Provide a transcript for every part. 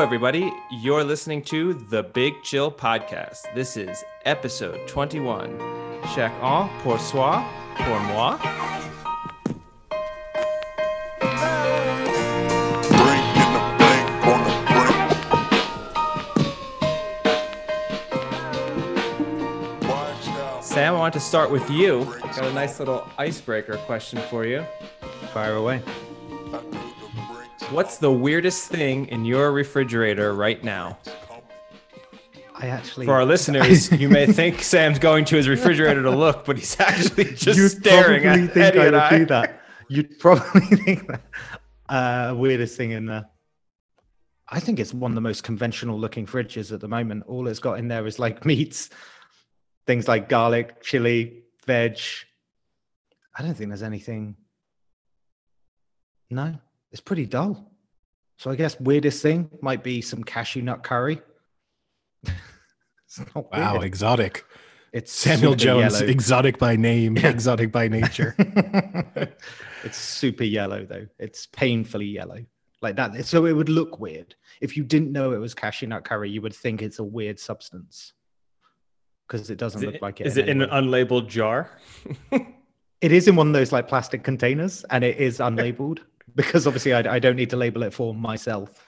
everybody. You're listening to the Big Chill Podcast. This is episode 21. Chacun pour soi, pour moi. Sam, I want to start with you. Got a nice little icebreaker question for you. Fire away. What's the weirdest thing in your refrigerator right now? I actually. For our listeners, you may think Sam's going to his refrigerator to look, but he's actually just You'd staring probably at think Eddie I would I. do that. You'd probably think that. Uh, weirdest thing in there. I think it's one of the most conventional looking fridges at the moment. All it's got in there is like meats, things like garlic, chili, veg. I don't think there's anything. No, it's pretty dull. So I guess weirdest thing might be some cashew nut curry. it's not Wow, weird. exotic. It's Samuel Jones, yellow. exotic by name, exotic by nature. it's super yellow though. It's painfully yellow. Like that. So it would look weird. If you didn't know it was cashew nut curry, you would think it's a weird substance. Because it doesn't Is look it, like it. is it in any an unlabeled jar? it is in one of those like plastic containers and it is unlabeled because obviously I, I don't need to label it for myself.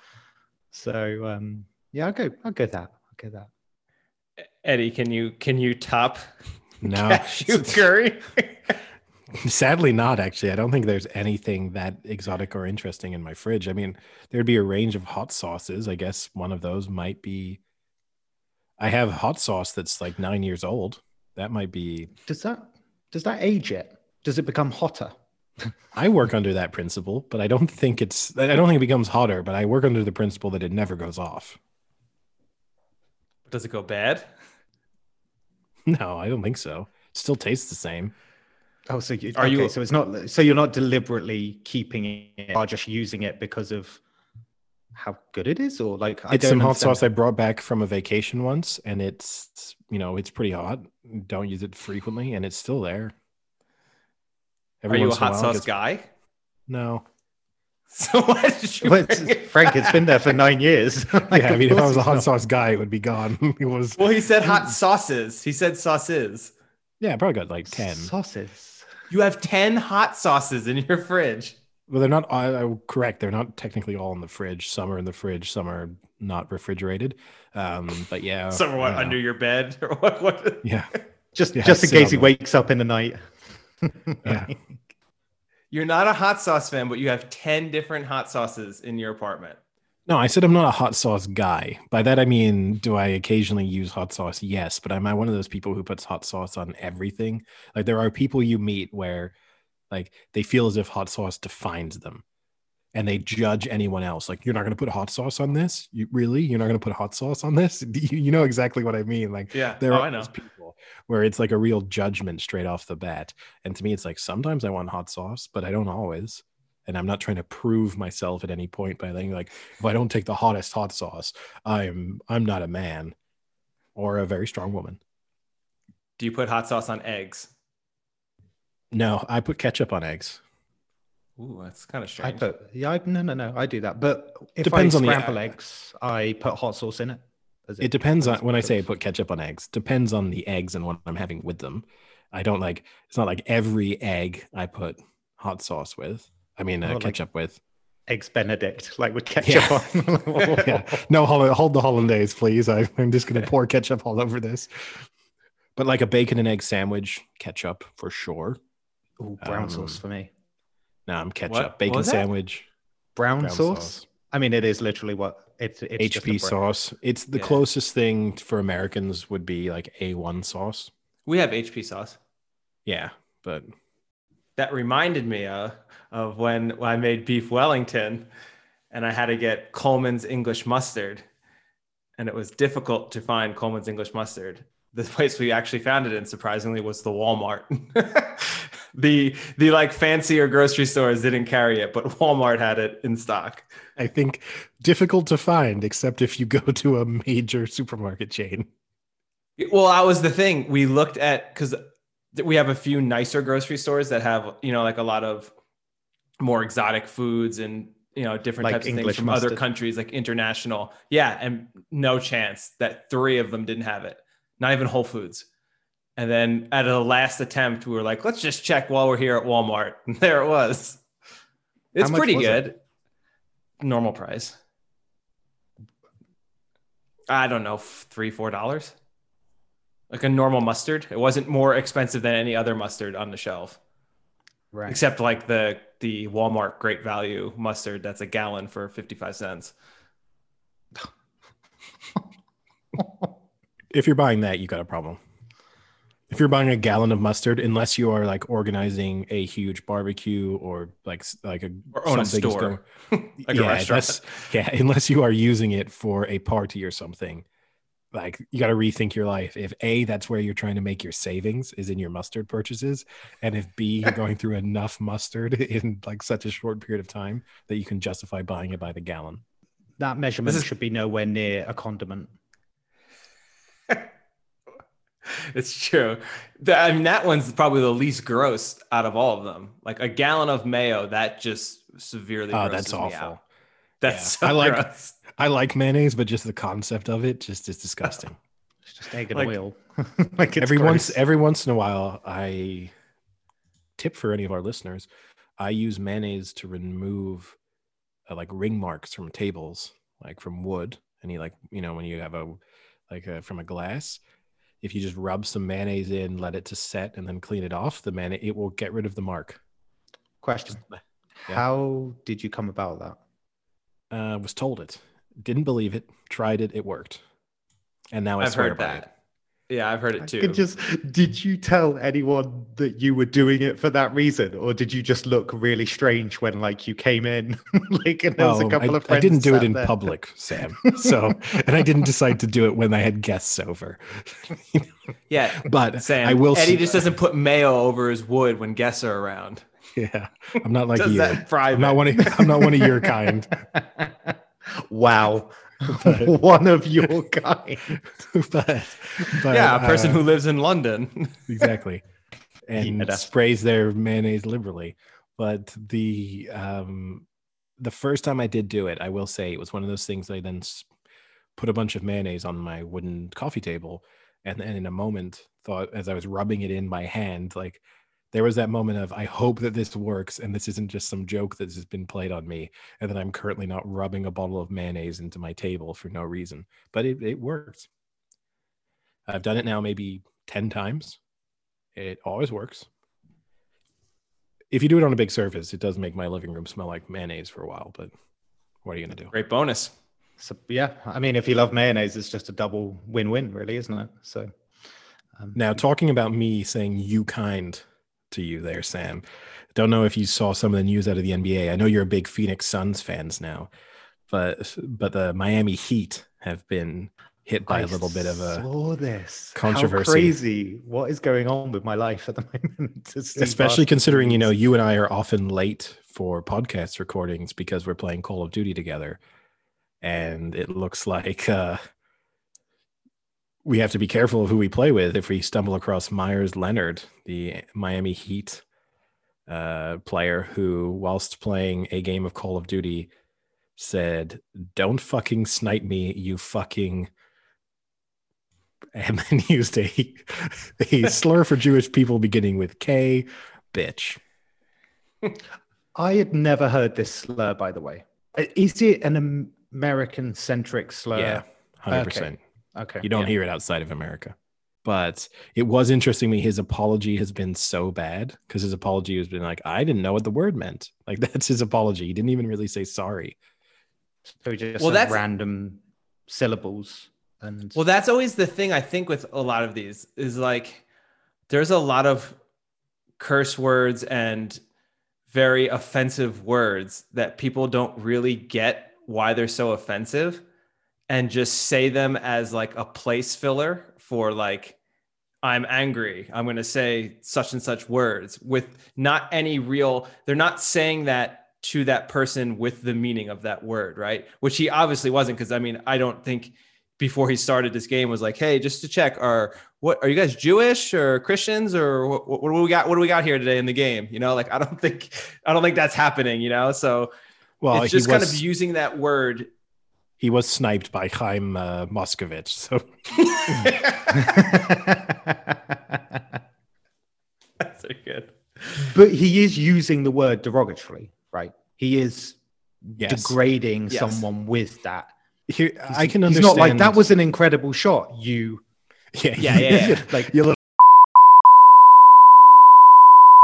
So um yeah, I'll go I'll go that. I'll go that. Eddie, can you can you top No, cashew curry? sadly not. Actually, I don't think there's anything that exotic or interesting in my fridge. I mean, there'd be a range of hot sauces. I guess one of those might be. I have hot sauce that's like nine years old. That might be. Does that does that age it? Does it become hotter? I work under that principle, but I don't think it's. I don't think it becomes hotter. But I work under the principle that it never goes off. Does it go bad? No, I don't think so. It still tastes the same. Oh, so you Are okay? you- So it's not. So you're not deliberately keeping it, or just using it because of how good it is, or like I it's don't some hot sauce I brought back from a vacation once, and it's you know it's pretty hot. Don't use it frequently, and it's still there. Are you a hot while it sauce gets- guy? No. So why did you But bring it Frank, it's been there for nine years. Like, yeah, I mean, if I was a hot sauce guy, it would be gone. it was Well, he said hot sauces. He said sauces. yeah, I probably got like ten. sauces. You have 10 hot sauces in your fridge. Well, they're not. I, I correct. They're not technically all in the fridge. Some are in the fridge. Some are not refrigerated. Um, but yeah, Some are what, under your bed or what? what? Yeah, Just Yeah, just in case he wakes up in the night. Yeah. You're not a hot sauce fan, but you have 10 different hot sauces in your apartment. No, I said I'm not a hot sauce guy. By that I mean, do I occasionally use hot sauce? Yes, but am I one of those people who puts hot sauce on everything? Like there are people you meet where like they feel as if hot sauce defines them. And they judge anyone else. Like, you're not going to put hot sauce on this? You really? You're not going to put hot sauce on this? You, you know exactly what I mean. Like, Yeah. there oh, are those people where it's like a real judgment straight off the bat. And to me, it's like sometimes I want hot sauce, but I don't always. And I'm not trying to prove myself at any point by saying like, if I don't take the hottest hot sauce, I'm I'm not a man or a very strong woman. Do you put hot sauce on eggs? No, I put ketchup on eggs. Ooh, that's kind of strange. I put yeah, I, no, no, no. I do that, but if Depends I on the- scramble eggs, I put hot sauce in it. as It depends on when I say I put ketchup on eggs. Depends on the eggs and what I'm having with them. I don't like. It's not like every egg I put hot sauce with. I mean, uh, Oh, like- ketchup with. eggs Benedict, like with ketchup on. yeah. No, hold, hold the hollandaise, please. I, I'm just going to pour ketchup all over this. But like a bacon and egg sandwich, ketchup for sure. Ooh, brown Um, sauce for me. No, I'm ketchup. What Bacon was that? sandwich, Brown, brown sauce? sauce. I mean, it is literally what it's. it's HP bra- sauce. It's the Yeah. closest thing for Americans would be like A1 sauce. we have HP sauce. Yeah, but That reminded me uh, of when, when I made beef Wellington and I had to get Colman's English mustard. And it was difficult to find Colman's English mustard. The place we actually found it in, surprisingly, was the Walmart. the the like fancier grocery stores didn't carry it, but Walmart had it in stock. I think difficult to find except if you go to a major supermarket chain. Well, that was the thing. We looked at because we have a few nicer grocery stores that have, you know, like a lot of more exotic foods and you know, different Like types of things English from other countries, like international. Yeah, and no chance that three of them didn't have it. Not even Whole Foods. And then at a last attempt, we were like, let's just check while we're here at Walmart. And there it was. It's pretty was it? good. Normal price. I don't know, three, four dollars. Like a normal mustard. It wasn't more expensive than any other mustard on the shelf, Right. except like the the Walmart Great Value mustard. That's a gallon for fifty five cents. If you're buying that, you got a problem. If you're buying a gallon of mustard, unless you are like organizing a huge barbecue or like s- like a Or own a something's store. going- Like a yeah, restaurant. that's- yeah, unless you are using it for a party or something, like you got to rethink your life. If a that's where you're trying to make your savings is in your mustard purchases, and if b you're going through enough mustard in like such a short period of time that you can justify buying it by the gallon. That measurement is- should be nowhere near a condiment. It's true. The- I mean, that one's probably the least gross out of all of them. Like a gallon of mayo, that just severely. Oh, that's me awful. out. That's Yeah. so I like- gross. I like mayonnaise, but just the concept of it just is disgusting. It's just egg and Like- oil. like it's every once every once in a while i tip for any of our listeners i use mayonnaise to remove uh, like ring marks from tables like from wood and you like you know when you have a like a, from a glass if you just rub some mayonnaise in let it to set and then clean it off the mayonnaise it will get rid of the mark Question. Yeah. How did you come about that? uh was told it didn't believe it tried it it worked and now i I've swear heard by that. It Yeah, I've heard it too. could just did you tell anyone that you were doing it for that reason or did you just look really strange when like you came in like and there was a Oh, couple I, of friends I didn't do it in there? public, Sam. So, and I didn't decide to do it when I had guests over. yeah, But Sam. I will. Eddie s- just doesn't put mayo over his wood when guests are around. Yeah, I'm not like Does you. that private. I'm not one. Of, I'm not one of your kind. wow But- one of your kind but, but, yeah, a person uh, who lives in London. exactly and Yeah, sprays their mayonnaise liberally. But the um, the first time I did do it, I will say it was one of those things. I then put a bunch of mayonnaise on my wooden coffee table, and then in a moment thought as I was rubbing it in my hand, like there was that moment of I hope that this works and this isn't just some joke that has been played on me, and that I'm currently not rubbing a bottle of mayonnaise into my table for no reason. But it, it worked. I've done it now maybe 10 times. It always works. If you do it on a big surface, it does make my living room smell like mayonnaise for a while, but what are you going to do? Great bonus. so yeah i mean if you love mayonnaise it's just a double win-win really isn't it so um, Now, talking about me saying you kind to you there, Sam. Don't know if you saw some of the news out of the NBA. I know you're a big Phoenix Suns fans now, but but the Miami Heat have been hit by a I little bit of a saw this controversy. How crazy what is going on with my life at the moment especially considering you know you and I are often late for podcast recordings because we're playing Call of Duty together, and it looks like uh, we have to be careful of who we play with if we stumble across Meyers Leonard, the Miami Heat uh, player who, whilst playing a game of Call of Duty, said, "Don't fucking snipe me, you fucking." And then used a a slur for Jewish people beginning with K, bitch. I had never heard this slur, by the way. Uh, Is it an American centric slur? yeah, hundred percent. Okay. You don't yeah. hear it outside of America. But it was interesting me. His apology has been so bad because his apology has been like, I didn't know what the word meant. Like that's his apology. He didn't even really say sorry. So he just Well, that's- random syllables and Well, that's always the thing I think with a lot of these is like there's a lot of curse words and very offensive words that people don't really get why they're so offensive and just say them as like a place filler for like I'm angry. I'm going to say such and such words with not any real they're not saying that to that person with the meaning of that word, right? Which he obviously wasn't because I mean, I don't think before he started this game was like, "Hey, just to check, are what are you guys Jewish or Christians or what, what do we got? What do we got here today in the game?" You know, like I don't think I don't think that's happening. You know, so Well, it's just he kind of using that word. He was sniped by Chaim uh, Moskovich. So That's very good. but he is using the word derogatorily, right? He is yes, degrading Yes. someone with that. Here, I can He's understand. not like that was an incredible shot. You yeah, Yeah, yeah, yeah. like you little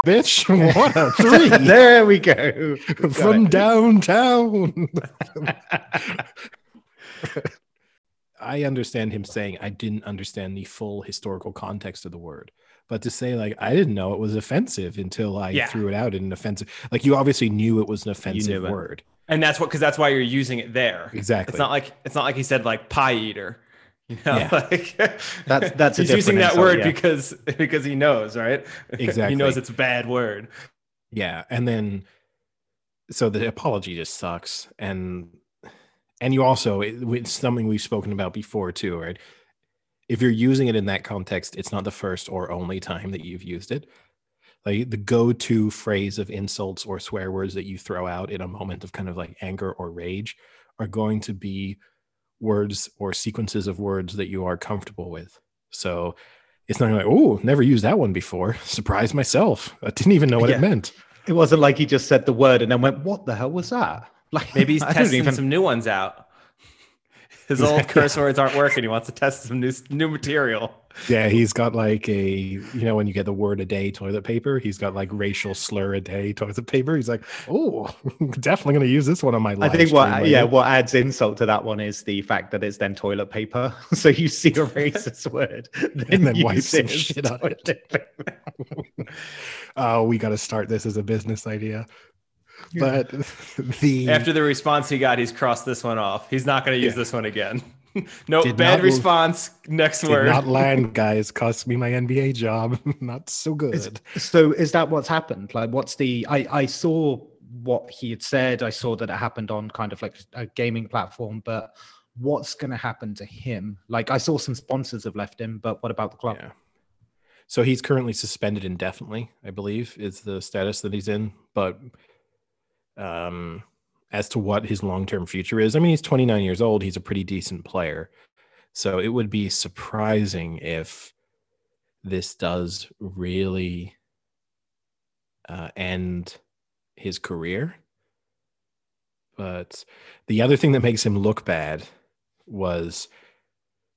bitch. What a three there we go. From downtown. I understand him saying I didn't understand the full historical context of the word. But to say like I didn't know it was offensive until I Yeah. threw it out in an offensive like you obviously knew it was an offensive word. And that's what because that's why you're using it there. Exactly. It's not like it's not like he said like pie eater. You know, Yeah. like That's- that's a he's using that insult, word yeah. because because he knows, right? Exactly. he knows it's a bad word. Yeah, and then so the apology just sucks, and and you also it- it's something we've spoken about before too, right? If you're using it in that context, it's not the first or only time that you've used it. Like the go-to phrase of insults or swear words that you throw out in a moment of kind of like anger or rage are going to be words or sequences of words that you are comfortable with. So it's not like, oh, never used that one before. Surprised myself. I didn't even know what Yeah. it meant. It wasn't like he just said the word and then went, "What the hell was that?" Like Maybe he's I testing even- some new ones out. His old curse words aren't working. He wants to test some new new material. Yeah, he's got like a you know when you get the word a day toilet paper, he's got like racial slur a day toilet paper. He's like, oh, definitely gonna use this one on my. I think what stream yeah, what adds insult to that one is the fact that it's then toilet paper. So you see a racist word, then, then use wipe some shit on it. oh, we got to start this as a business idea. But the After the response he got, he's crossed this one off. He's not going to use Yeah. this one again. no Did bad response. Next did word. not land, guys, cost me my NBA job. not so good. So is that what's happened? Like, what's the? I I saw what he had said. I saw that it happened on kind of like a gaming platform, but what's going to happen to him? Like, I saw some sponsors have left him, but what about the club? Yeah. So he's currently suspended indefinitely, I believe, is the status that he's in. But um, as to what his long term future is, I mean, he's 29 years old. He's a pretty decent player. So it would be surprising if this does really uh, end his career. But the other thing that makes him look bad was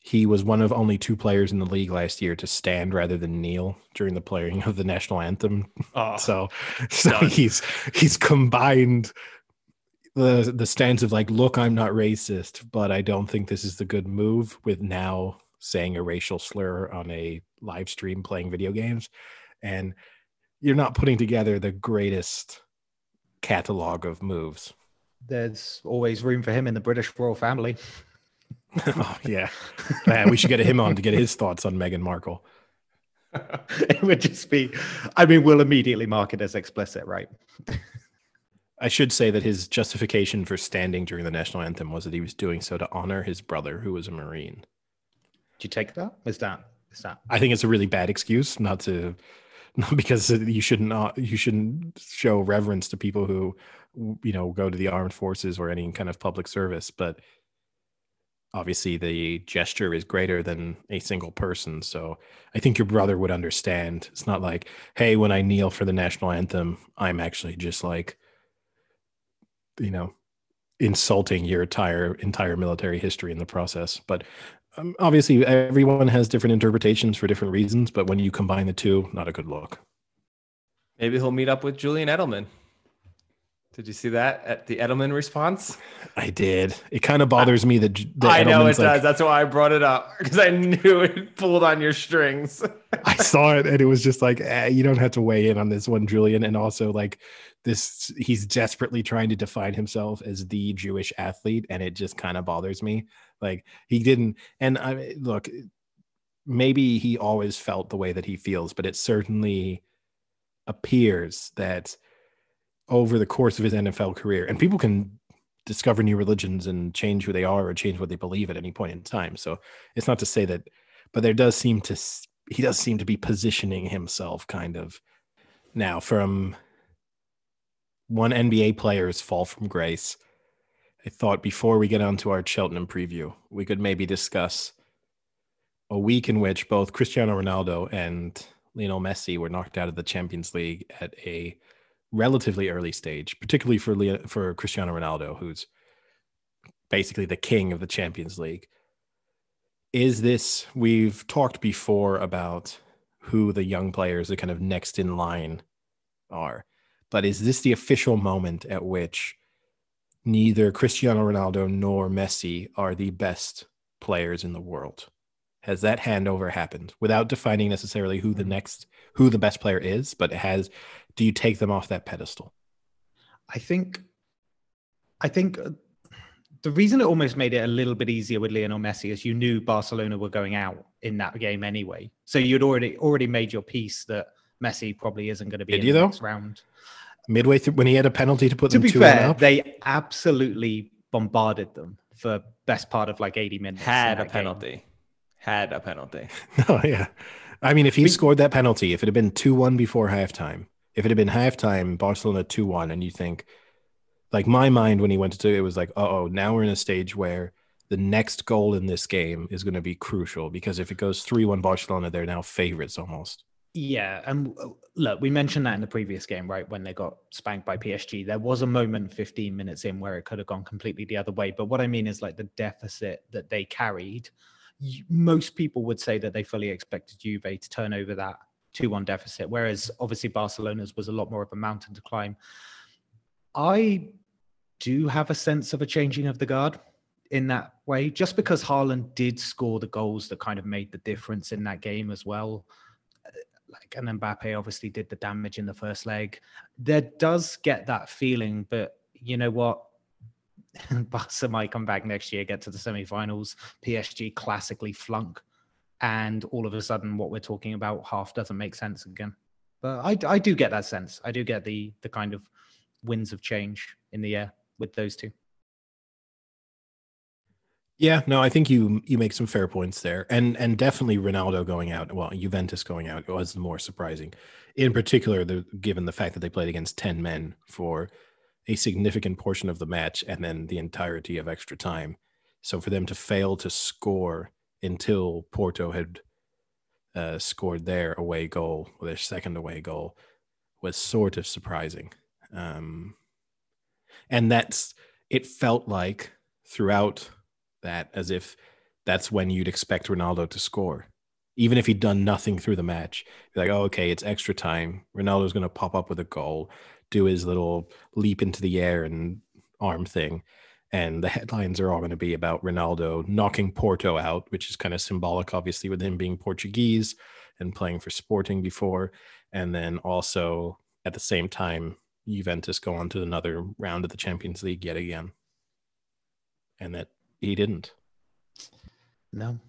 he was one of only two players in the league last year to stand rather than kneel during the playing of the national anthem. Oh, So, so done. he's he's combined the the stance of like, look, I'm not racist, but I don't think this is the good move with now saying a racial slur on a live stream playing video games, and you're not putting together the greatest catalog of moves. There's always room for him in the British royal family. oh yeah, Man, we should get him on to get his thoughts on Meghan Markle. it would just be. I mean, we'll immediately mark it as explicit, right? I should say that his justification for standing during the national anthem was that he was doing so to honor his brother, who was a Marine. Do you take that? Is that? Is that? I think it's a really bad excuse, not to, not because you should not, you shouldn't show reverence to people who, you know, go to the armed forces or any kind of public service, but obviously the gesture is greater than a single person. So I think your brother would understand. It's not like, hey, when I kneel for the national anthem, I'm actually just like, you know, insulting your entire entire military history in the process. But um, obviously, everyone has different interpretations for different reasons. But when you combine the two, not a good look. maybe he'll meet up with Julian Edelman. Did you see that at the Edelman response? I did. It kind of bothers me that, I know it like, does. That's why I brought it up because I knew it pulled on your strings. I saw it and it was just like, eh, you don't have to weigh in on this one, Julian. And also, like, this, he's desperately trying to define himself as the Jewish athlete. And it just kind of bothers me. Like, he didn't. And I look, maybe he always felt the way that he feels, but it certainly appears that over the course of his NFL career, and people can discover new religions and change who they are or change what they believe at any point in time. So it's not to say that, but there does seem to he does seem to be positioning himself kind of now from one NBA player's fall from grace, I thought before we get on to our Cheltenham preview, we could maybe discuss a week in which both Cristiano Ronaldo and Lionel Messi were knocked out of the Champions League at a relatively early stage, particularly for Leo, for Cristiano Ronaldo, who's basically the king of the Champions League. Is this we've talked before about who the young players are kind of next in line are, but is this the official moment at which neither Cristiano Ronaldo nor Messi are the best players in the world? Has that handover happened without defining necessarily who the next who the best player is, but it has do you take them off that pedestal? I think, I think uh, the reason it almost made it a little bit easier with Lionel Messi is you knew Barcelona were going out in that game anyway, so you'd already already made your peace that Messi probably isn't going to be Did in you, the though? next round. Midway through when he had a penalty to put To them be two fair, up. they absolutely bombarded them for best part of like 80 minutes. Had a that game. Penalty. Had a penalty. Oh yeah. I mean, if he We- scored that penalty, if it had been two one before halftime, if it had been halftime, Barcelona two one, and you think, like my mind when he went to it was like, oh, now we're in a stage where the next goal in this game is going to be crucial because if it goes three one Barcelona, they're now favorites almost. Yeah, and uh, look, we mentioned that in the previous game, right? When they got spanked by PSG, there was a moment 15 minutes in where it could have gone completely the other way. But what I mean is like the deficit that they carried. Most people would say that they fully expected Juve to turn over that 2-1 deficit, whereas obviously Barcelona's was a lot more of a mountain to climb. I do have a sense of a changing of the guard in that way, just because Haaland did score the goals that kind of made the difference in that game as well like and Mbappe obviously did the damage in the first leg. There does get that feeling, but you know what? Barca might come back next year, get to the semi-finals. PSG classically flunk, and all of a sudden, what we're talking about half doesn't make sense again. But I, I do get that sense. I do get the the kind of winds of change in the air with those two. Yeah, no, I think you you make some fair points there, and and definitely Ronaldo going out, well, Juventus going out was more surprising, in particular, the, given the fact that they played against ten men for a significant portion of the match and then the entirety of extra time. So for them to fail to score until Porto had uh, scored their away goal, or their second away goal, was sort of surprising. Um, and that's it felt like throughout that as if that's when you'd expect Ronaldo to score. Even if he'd done nothing through the match, like, oh, okay, it's extra time. Ronaldo's going to pop up with a goal, do his little leap into the air and arm thing. And the headlines are all going to be about Ronaldo knocking Porto out, which is kind of symbolic, obviously, with him being Portuguese and playing for Sporting before. And then also at the same time, Juventus go on to another round of the Champions League yet again. And that he didn't. No,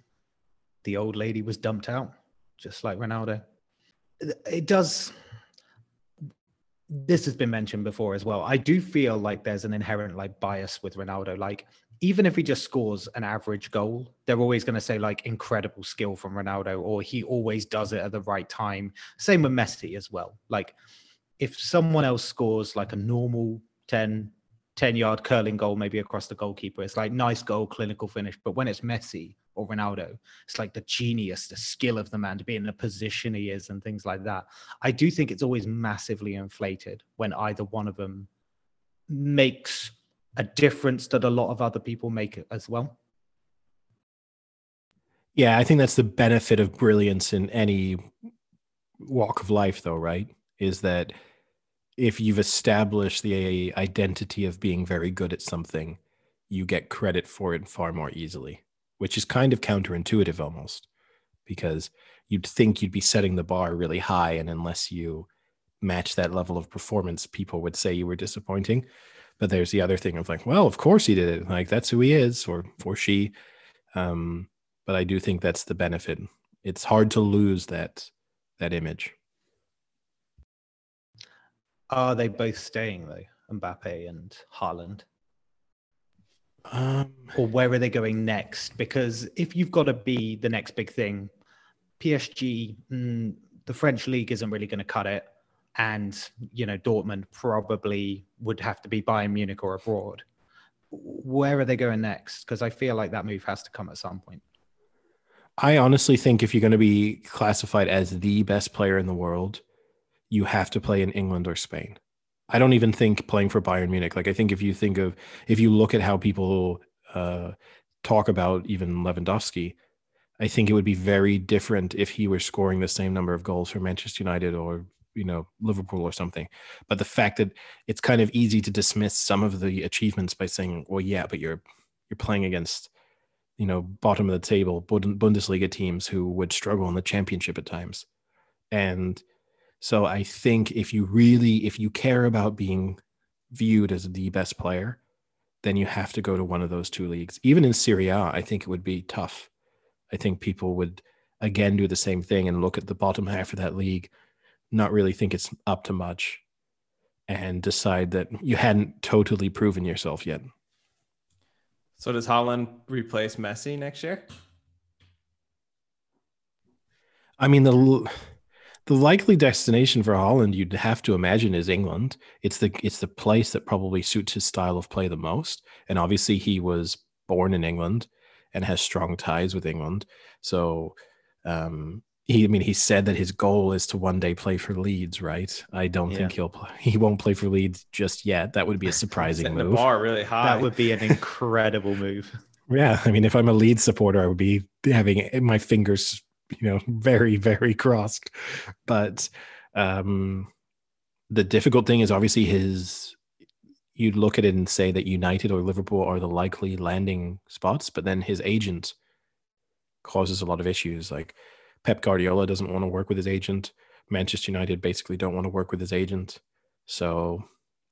the old lady was dumped out, just like Ronaldo. It- does. This has been mentioned before as well. I do feel like there's an inherent like bias with Ronaldo. Like, even if he just scores an average goal, they're always going to say like incredible skill from Ronaldo, or he always does it at the right time. Same with Messi as well. Like, if someone else scores like a normal 10, 10 yard curling goal, maybe across the goalkeeper. It's like nice goal, clinical finish. But when it's Messi or Ronaldo, it's like the genius, the skill of the man to be in the position he is and things like that. I do think it's always massively inflated when either one of them makes a difference that a lot of other people make as well. Yeah, I think that's the benefit of brilliance in any walk of life, though, right? Is that if you've established the identity of being very good at something, you get credit for it far more easily, which is kind of counterintuitive almost, because you'd think you'd be setting the bar really high. And unless you match that level of performance, people would say you were disappointing. But there's the other thing of like, well, of course he did it. Like that's who he is, or or she. Um, but I do think that's the benefit. It's hard to lose that that image. Are they both staying though, Mbappe and Haaland? Um, or where are they going next? Because if you've got to be the next big thing, PSG, mm, the French league isn't really going to cut it. and you know Dortmund probably would have to be Bayern Munich or abroad. Where are they going next? Because I feel like that move has to come at some point. I honestly think if you're going to be classified as the best player in the world, you have to play in England or Spain. I don't even think playing for Bayern Munich. Like I think if you think of if you look at how people uh, talk about even Lewandowski, I think it would be very different if he were scoring the same number of goals for Manchester United or you know Liverpool or something. But the fact that it's kind of easy to dismiss some of the achievements by saying, "Well, yeah, but you're you're playing against you know bottom of the table Bundesliga teams who would struggle in the championship at times," and so I think if you really if you care about being viewed as the best player, then you have to go to one of those two leagues. Even in Serie A, I think it would be tough. I think people would again do the same thing and look at the bottom half of that league not really think it's up to much and decide that you hadn't totally proven yourself yet. So does Haaland replace Messi next year? I mean the the likely destination for Haaland, you'd have to imagine is England. It's the it's the place that probably suits his style of play the most. And obviously he was born in England and has strong ties with England. So um, he, I mean, he said that his goal is to one day play for Leeds, right? I don't Yeah. think he'll play. He won't play for Leeds just yet. That would be a surprising Setting the move. bar really high. That would be an incredible move. Yeah, I mean, if I'm a Leeds supporter, I would be having my fingers, you know, very, very crossed. But um, the difficult thing is obviously his. You'd look at it and say that United or Liverpool are the likely landing spots, but then his agent causes a lot of issues. Like Pep Guardiola doesn't want to work with his agent. Manchester United basically don't want to work with his agent. So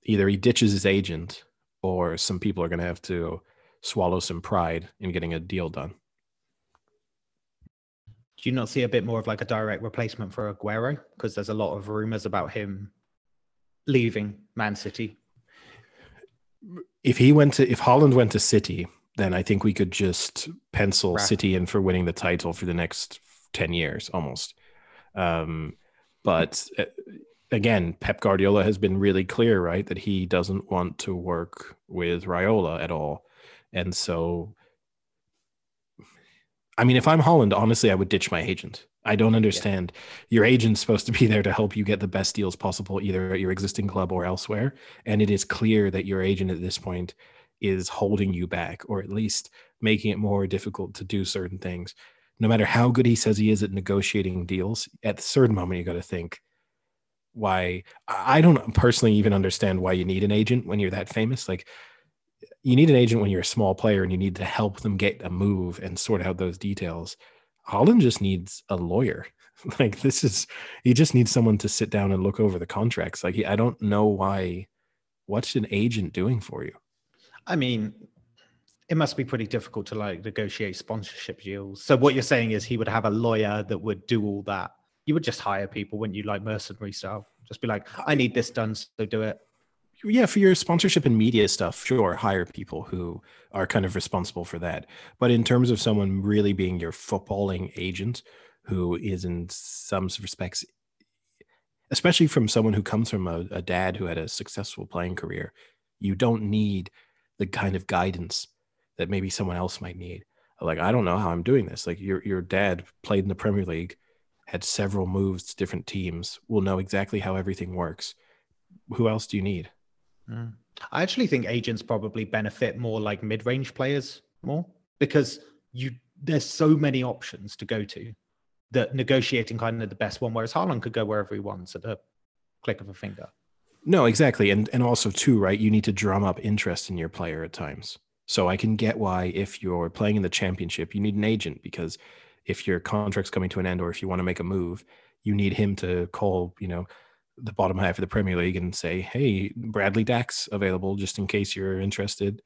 either he ditches his agent, or some people are going to have to swallow some pride in getting a deal done. Do you not see a bit more of like a direct replacement for Aguero? Because there's a lot of rumors about him leaving Man City. If he went to, if Haaland went to City, then I think we could just pencil. City in for winning the title for the next 10 years almost. Um, but uh, again, Pep Guardiola has been really clear, right, that he doesn't want to work with Raiola at all. And so, I mean, if I'm Haaland, honestly, I would ditch my agent. I don't understand. Your agent's supposed to be there to help you get the best deals possible, either at your existing club or elsewhere. And it is clear that your agent at this point is holding you back, or at least making it more difficult to do certain things. No matter how good he says he is at negotiating deals, at the certain moment, you got to think, why? I don't personally even understand why you need an agent when you're that famous. Like, you need an agent when you're a small player and you need to help them get a move and sort out those details. Haaland just needs a lawyer. like this is he just needs someone to sit down and look over the contracts. Like he, I don't know why. What's an agent doing for you? I mean, it must be pretty difficult to like negotiate sponsorship deals. So what you're saying is he would have a lawyer that would do all that. You would just hire people, wouldn't you, like mercenary style? Just be like, I need this done, so do it. Yeah for your sponsorship and media stuff sure hire people who are kind of responsible for that. But in terms of someone really being your footballing agent who is in some respects especially from someone who comes from a, a dad who had a successful playing career you don't need the kind of guidance that maybe someone else might need. Like i don't know how i'm doing this. Like your your dad played in the premier league had several moves to different teams will know exactly how everything works. Who else do you need Mm. I actually think agents probably benefit more like mid-range players more because you there's so many options to go to that negotiating kind of the best one, whereas Haaland could go wherever he wants at a click of a finger. No, exactly. And and also too, right? You need to drum up interest in your player at times. So I can get why if you're playing in the championship, you need an agent because if your contract's coming to an end or if you want to make a move, you need him to call, you know, the bottom half of the Premier League and say, "Hey, Bradley Dack's available just in case you're interested."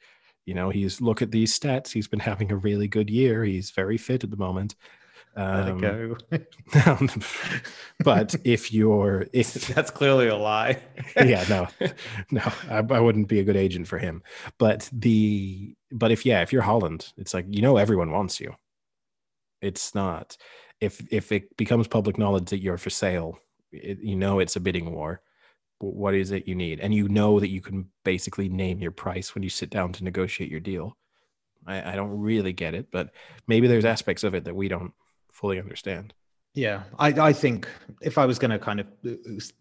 You know, he's look at these stats. He's been having a really good year. He's very fit at the moment. Let Um, go. but if you're if That's clearly a lie. yeah no no I, I wouldn't be a good agent for him but the but if yeah if you're Haaland it's like you know everyone wants you it's not if if it becomes public knowledge that you're for sale it, you know it's a bidding war. What is it you need? And you know that you can basically name your price when you sit down to negotiate your deal. I, I don't really get it, but maybe there's aspects of it that we don't fully understand. Yeah, I, I think if I was going to kind of uh,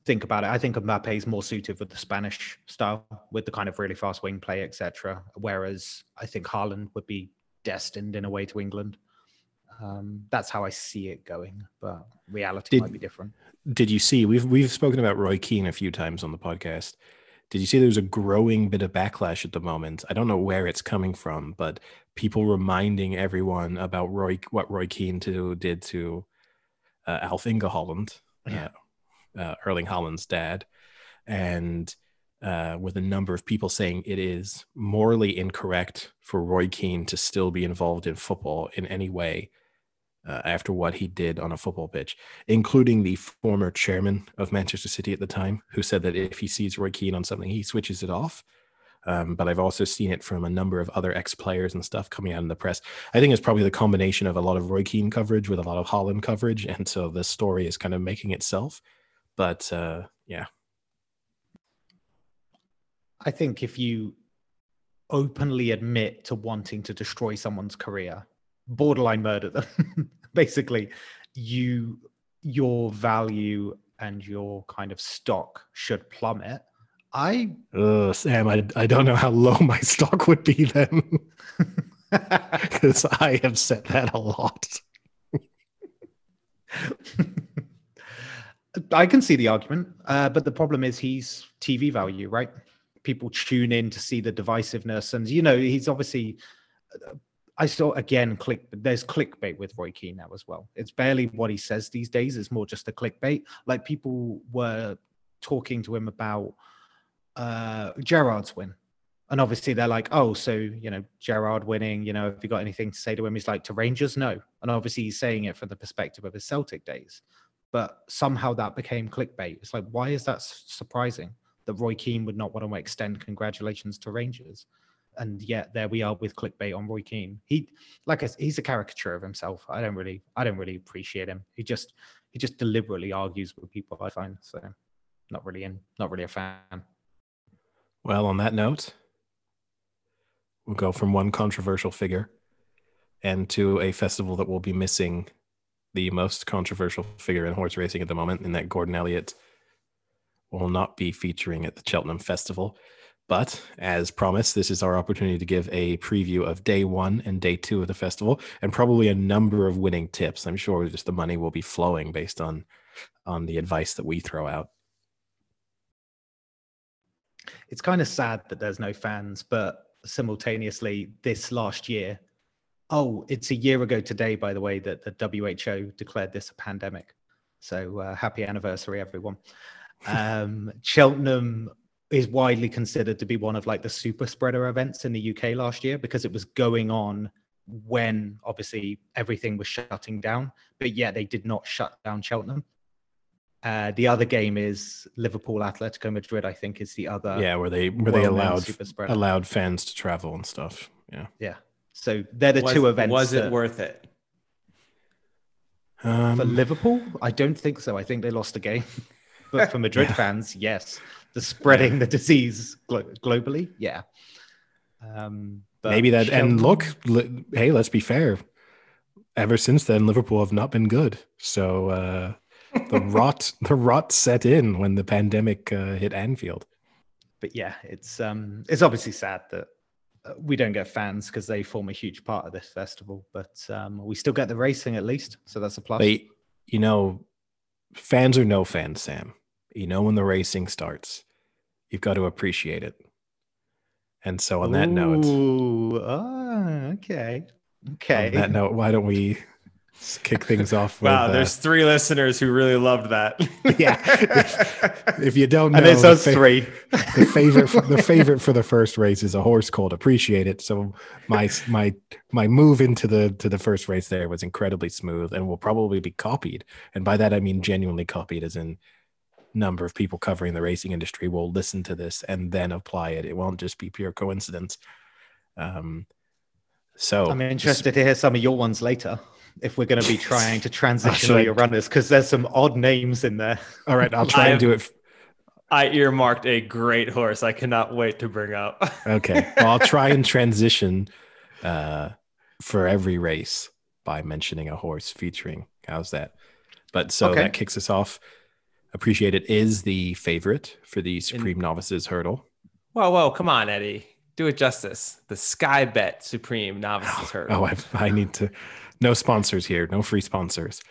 think about it, I think Mbappe is more suited with the Spanish style, with the kind of really fast wing play, etc. Whereas I think Haaland would be destined in a way to England. Um, that's how I see it going, but reality Did- might be different. Did you see we've we've spoken about Roy Keane a few times on the podcast. Did you see there's a growing bit of backlash at the moment? I don't know where it's coming from, but people reminding everyone about Roy what Roy Keane to, did to uh, Alf Inge Haaland, Yeah. uh, uh, Erling Haaland's dad, and uh, with a number of people saying it is morally incorrect for Roy Keane to still be involved in football in any way uh, after what he did on a football pitch, including the former chairman of Manchester City at the time, who said that if he sees Roy Keane on something, he switches it off. Um, but I've also seen it from a number of other ex players and stuff coming out in the press. I think it's probably the combination of a lot of Roy Keane coverage with a lot of Haaland coverage. And so the story is kind of making itself. But uh, yeah, I think if you openly admit to wanting to destroy someone's career, borderline murder them, basically, you your value and your kind of stock should plummet. I Sam, I, I don't know how low my stock would be then because I have said that a lot. I can see the argument, uh, but the problem is he's TV value, right? People tune in to see the divisiveness, and you know he's obviously. I saw again click. There's clickbait with Roy Keane now as well. It's barely what he says these days. It's more just a clickbait. Like people were talking to him about uh Gerrard's win, and obviously they're like, "Oh, so you know Gerard winning. You know, have you got anything to say to him?" He's like, "To Rangers, no." And obviously he's saying it from the perspective of his Celtic days but somehow that became clickbait. It's like, why is that surprising that Roy Keane would not want to extend congratulations to Rangers? And yet there we are with clickbait on Roy Keane. He, like, I he's a caricature of himself. I don't really, I don't really appreciate him. He just, he just deliberately argues with people. I find so, not really in, not really a fan. Well, on that note, we'll go from one controversial figure and to a festival that will be missing the most controversial figure in horse racing at the moment, in that Gordon Elliott will not be featuring at the Cheltenham Festival. But as promised, this is our opportunity to give a preview of day one and day two of the festival, and probably a number of winning tips. I'm sure just the money will be flowing based on on the advice that we throw out. It's kind of sad that there's no fans, but simultaneously, this last year, oh, it's a year ago today, by the way, that the WHO declared this a pandemic. So uh, happy anniversary, everyone. Um, Cheltenham is widely considered to be one of like the super spreader events in the UK last year because it was going on when obviously everything was shutting down, but yet they did not shut down Cheltenham. Uh, the other game is Liverpool Atletico Madrid. I think is the other. yeah, where they where they allowed super allowed fans to travel and stuff. Yeah. Yeah. So they're the was, two events. Was it that- worth it? Um, for Liverpool? I don't think so. I think they lost a game. But for Madrid Yeah. fans, yes. The spreading the disease glo- globally, yeah. Um, but maybe that. And look, li- hey, let's be fair. Ever since then, Liverpool have not been good. So uh, the rot, the rot set in when the pandemic uh, hit Anfield. but yeah, it's um, it's obviously sad that uh, we don't get fans because they form a huge part of this festival. But um, we still get the racing at least, so that's a plus. But you know, fans or no fans, Sam. You know when the racing starts, you've got to appreciate it. And so, on that note, Ooh, ah, okay, okay. on that note, why don't we kick things off? With, Wow, uh, there's three listeners who really loved that. Yeah. if you don't know, and it's us fa- three. the favorite for, the favorite for the first race is a horse called Appreciate It. So my my my move into the to the first race there was incredibly smooth and will probably be copied. And by that I mean genuinely copied, as in number of people covering the racing industry will listen to this and then apply it. It won't just be pure coincidence. Um, so I'm interested to hear some of your ones later. if we're going to be trying to transition all your runners because there's some odd names in there. All right, I'll try and I've- do it. f- I earmarked a great horse. I cannot wait to bring up. Okay, well, I'll try and transition uh, for every race by mentioning a horse featuring. How's that? But so Okay. that kicks us off. Appreciate it is the favorite for the Supreme Novices Hurdle. whoa, whoa, come on, Eddie. Do it justice. The Sky Bet Supreme Novices Hurdle. Oh, I've, I need to. No sponsors here. No free sponsors.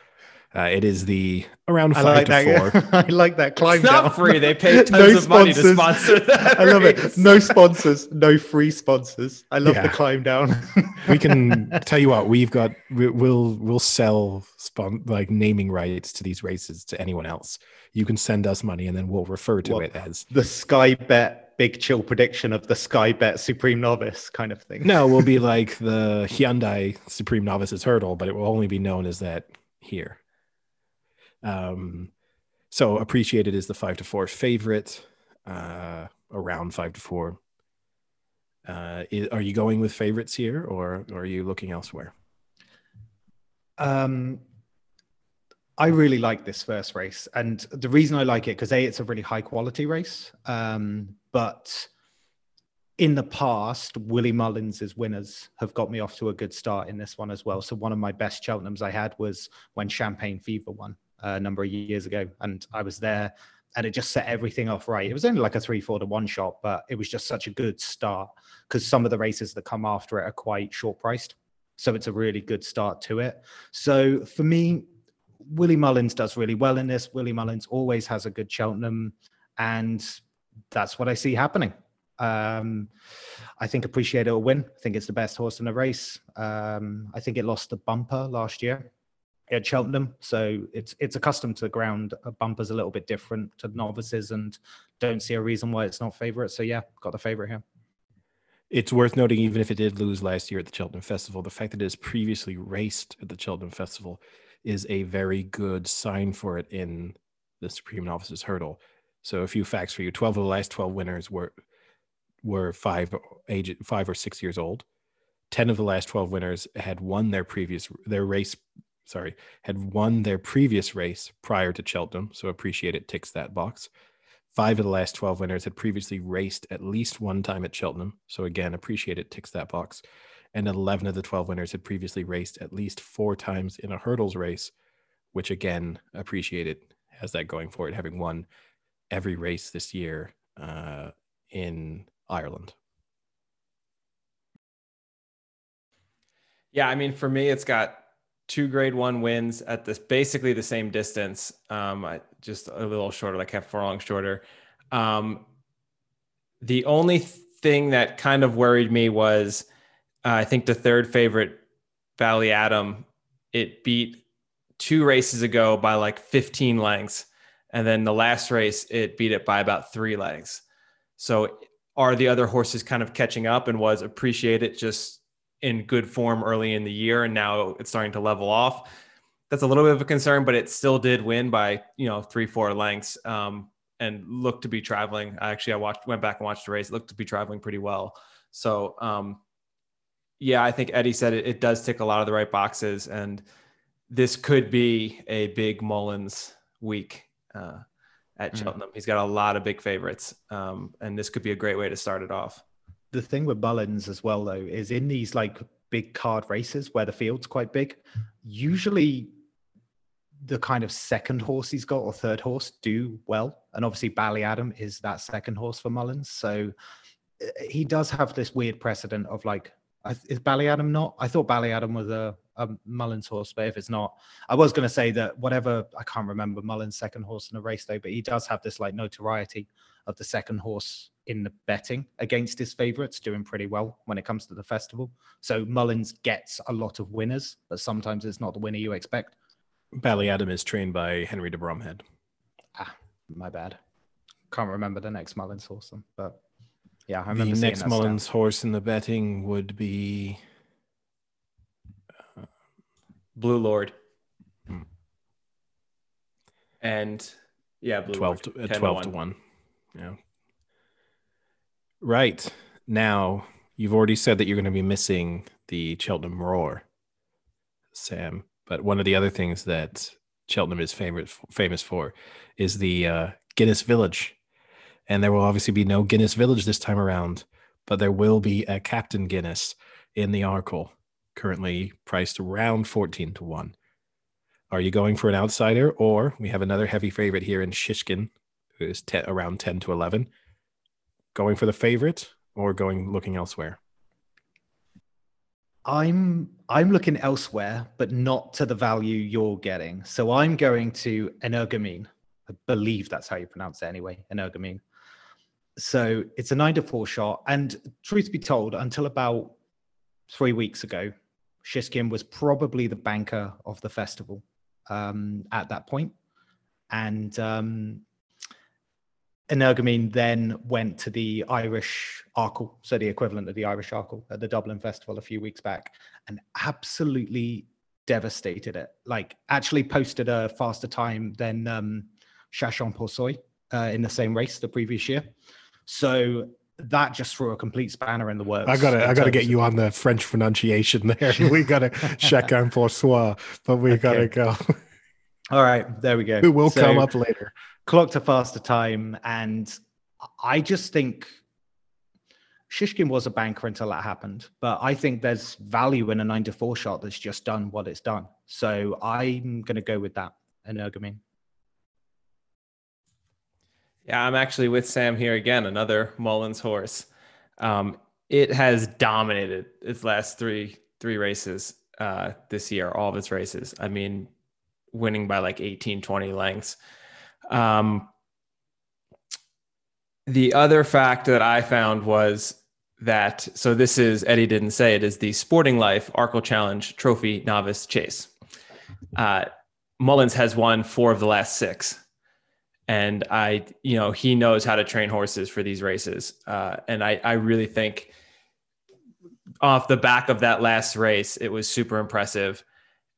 Uh, it is the around I five like to that. Four. I like that climb It's not free. They pay tons No of money to sponsors. sponsor that. I love it. No sponsors, no free sponsors. I love Yeah. the climb down. we can tell you what we've got. we- We'll we'll sell spon- like naming rights to these races to anyone else. You can send us money, and then we'll refer to What? it as. the Sky Bet big chill prediction of the Sky Bet Supreme Novice kind of thing. No, we'll be like the Hyundai Supreme Novices Hurdle, but it will only be known as that here. Um, so appreciated is the five to four favorite, uh, around five to four. Uh, i- are you going with favorites here, or, or are you looking elsewhere? Um, I really like this first race, and the reason I like it because a it's a really high quality race, um, but in the past, Willie Mullins' winners have got me off to a good start in this one as well. So one of my best Cheltenhams I had was when Champagne Fever won a number of years ago, and I was there, and it just set everything off right. It was only like a three, four to one shot, but it was just such a good start because some of the races that come after it are quite short priced. So it's a really good start to it. So for me, Willie Mullins does really well in this. Willie Mullins always has a good Cheltenham, and that's what I see happening. Um, I think Appreciate it will win. I think it's the best horse in the race. Um, I think it lost the bumper last year at Cheltenham, so it's it's accustomed to the ground. A bumper's a little bit different to novices, and don't see a reason why it's not favorite. So yeah, got the favorite here. It's worth noting, even if it did lose last year at the Cheltenham Festival, the fact that it has previously raced at the Cheltenham Festival is a very good sign for it in the Supreme Novices Hurdle. So, a few facts for you: twelve of the last twelve winners were were five age five or six years old. Ten of the last twelve winners had won their previous their race. Sorry, had won their previous race prior to Cheltenham. So, appreciate it ticks that box. Five of the last 12 winners had previously raced at least one time at Cheltenham. So again, appreciate it ticks that box. And 11 of the 12 winners had previously raced at least four times in a hurdles race, which again, appreciate it has that going for it, having won every race this year uh, in Ireland. Yeah, I mean, for me, it's got two grade one wins at this basically the same distance. Um, just a little shorter, like half furlong shorter. Um, the only thing that kind of worried me was uh, I think the third favorite, Ballyadam, it beat two races ago by like 15 lengths. And then the last race, it beat it by about three lengths. So are the other horses kind of catching up and was appreciate it just in good form early in the year and now it's starting to level off. That's a little bit of a concern but it still did win by you know three four lengths um, and looked to be traveling. Actually i watched went back and watched the race. It looked to be traveling pretty well. So um, yeah i think eddie said it, it does tick a lot of the right boxes and this could be a big mullins week uh, at Mm. cheltenham. He's got a lot of big favorites um, and this could be a great way to start it off the thing with Mullins as well, though, is in these like big card races where the field's quite big, usually the kind of second horse he's got or third horse do well. And obviously, Ballyadam is that second horse for Mullins. So uh, he does have this weird precedent of like, is Ballyadam not? I thought Ballyadam was a, a Mullins horse, but if it's not, I was going to say that whatever, I can't remember Mullins' second horse in a race though, but he does have this like notoriety of the second horse in the betting against his favorites doing pretty well when it comes to the festival. So Mullins gets a lot of winners, but sometimes it's not the winner you expect. Ballyadam is trained by Henry de Bromhead. Ah, my bad. Can't remember the next Mullins horse, then, but yeah, I remember seeing next Mullins stat. horse in the betting would be Blue Lord. Hmm. And yeah, Blue 12 Lord, to, uh, 10 12 to 1. Yeah. Right. Now, you've already said that you're going to be missing the Cheltenham Roar. Sam, but one of the other things that Cheltenham is famous famous for is the uh, Guinness Village, and there will obviously be no Guinness Village this time around, but there will be a Captain Guinness in the Arkle, currently priced around fourteen to one. Are you going for an outsider, or we have another heavy favorite here in Shishkin, who is te- around ten to eleven? Going for the favorite, or going looking elsewhere? I'm I'm looking elsewhere, but not to the value you're getting. So I'm going to Energumene. I believe that's how you pronounce it anyway, Energumene. So it's a nine to four shot. And truth be told, until about three weeks ago, Shishkin was probably the banker of the festival um, at that point. And um, Energumene then went to the Irish Arkle, so the equivalent of the Irish Arkle at the Dublin Festival a few weeks back, and absolutely devastated it. Like, actually posted a faster time than um, Chacun Pour Soi uh, in the same race the previous year. So that just threw a complete spanner in the works. I gotta, I gotta get you on the French pronunciation there. we gotta chacun pour soi, but we gotta go. All right, there we go. It will So- come up later. Clocked a faster time and i just think shishkin was a banker until that happened but i think there's value in a 9 to 4 shot that's just done what it's done so i'm going to go with that energumene Yeah, I'm actually with Sam here again, another Mullins horse. Um, it has dominated its last three three races uh, this year, all of its races. I mean, winning by like 18, 20 lengths. Um, the other fact that I found was that so this is Eddie didn't say it is the Sporting Life Arkle Challenge Trophy Novice Chase. Uh, Mullins has won four of the last six and I, you know, he knows how to train horses for these races. Uh, and I, I really think off the back of that last race, it was super impressive.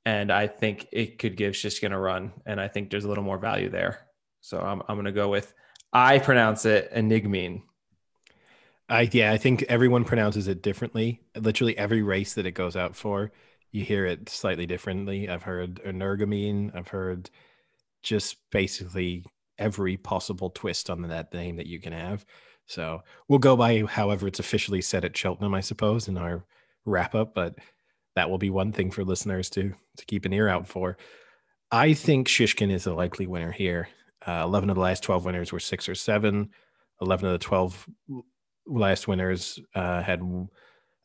And I think it could give Shishkin a run. And I think there's a little more value there. So I'm, I'm going to go with, I pronounce it enigmine. I yeah, I think everyone pronounces it differently. Literally every race that it goes out for, you hear it slightly differently. I've heard energamine. I've heard just basically every possible twist on that name that you can have. So we'll go by however it's officially said at Cheltenham, I suppose, in our wrap up. But that will be one thing for listeners to to keep an ear out for. I think Shishkin is a likely winner here. Uh, Eleven of the last twelve winners were six or seven. Eleven of the twelve last winners uh, had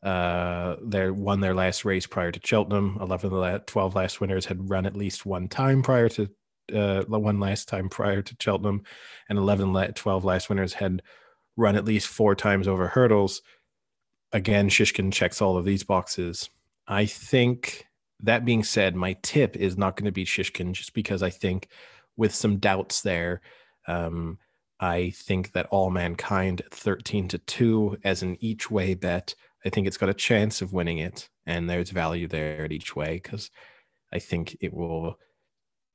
uh, their won their last race prior to Cheltenham. Eleven of the la- twelve last winners had run at least one time prior to uh, one last time prior to Cheltenham, and 11 la- 12 last winners had run at least four times over hurdles. Again, Shishkin checks all of these boxes. I think that being said, my tip is not going to be Shishkin just because I think with some doubts there, um, I think that Allmankind at 13 to 2 as an each way bet, I think it's got a chance of winning it. And there's value there at each way because I think it will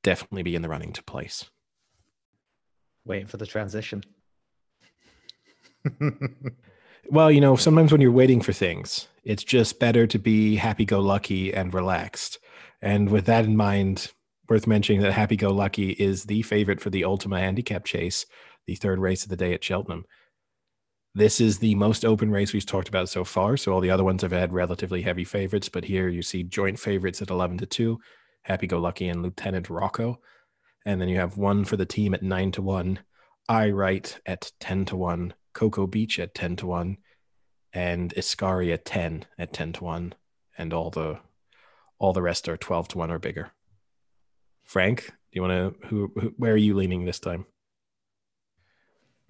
definitely be in the running to place. waiting for the transition Well, you know, sometimes when you're waiting for things, it's just better to be happy go lucky and relaxed. And with that in mind, worth mentioning that happy go lucky is the favorite for the Ultima Handicap Chase, the third race of the day at Cheltenham. This is the most open race we've talked about so far. So all the other ones have had relatively heavy favorites, but here you see joint favorites at 11 to 2, Happy Go Lucky and Lieutenant Rocco. And then you have one for the team at 9 to 1, Aye Right at 10 to 1, Cocoa Beach at 10 to 1, and Iscari at 10 at 10 to 1, and all the all the rest are 12 to 1 or bigger. Frank, do you want to who, who where are you leaning this time?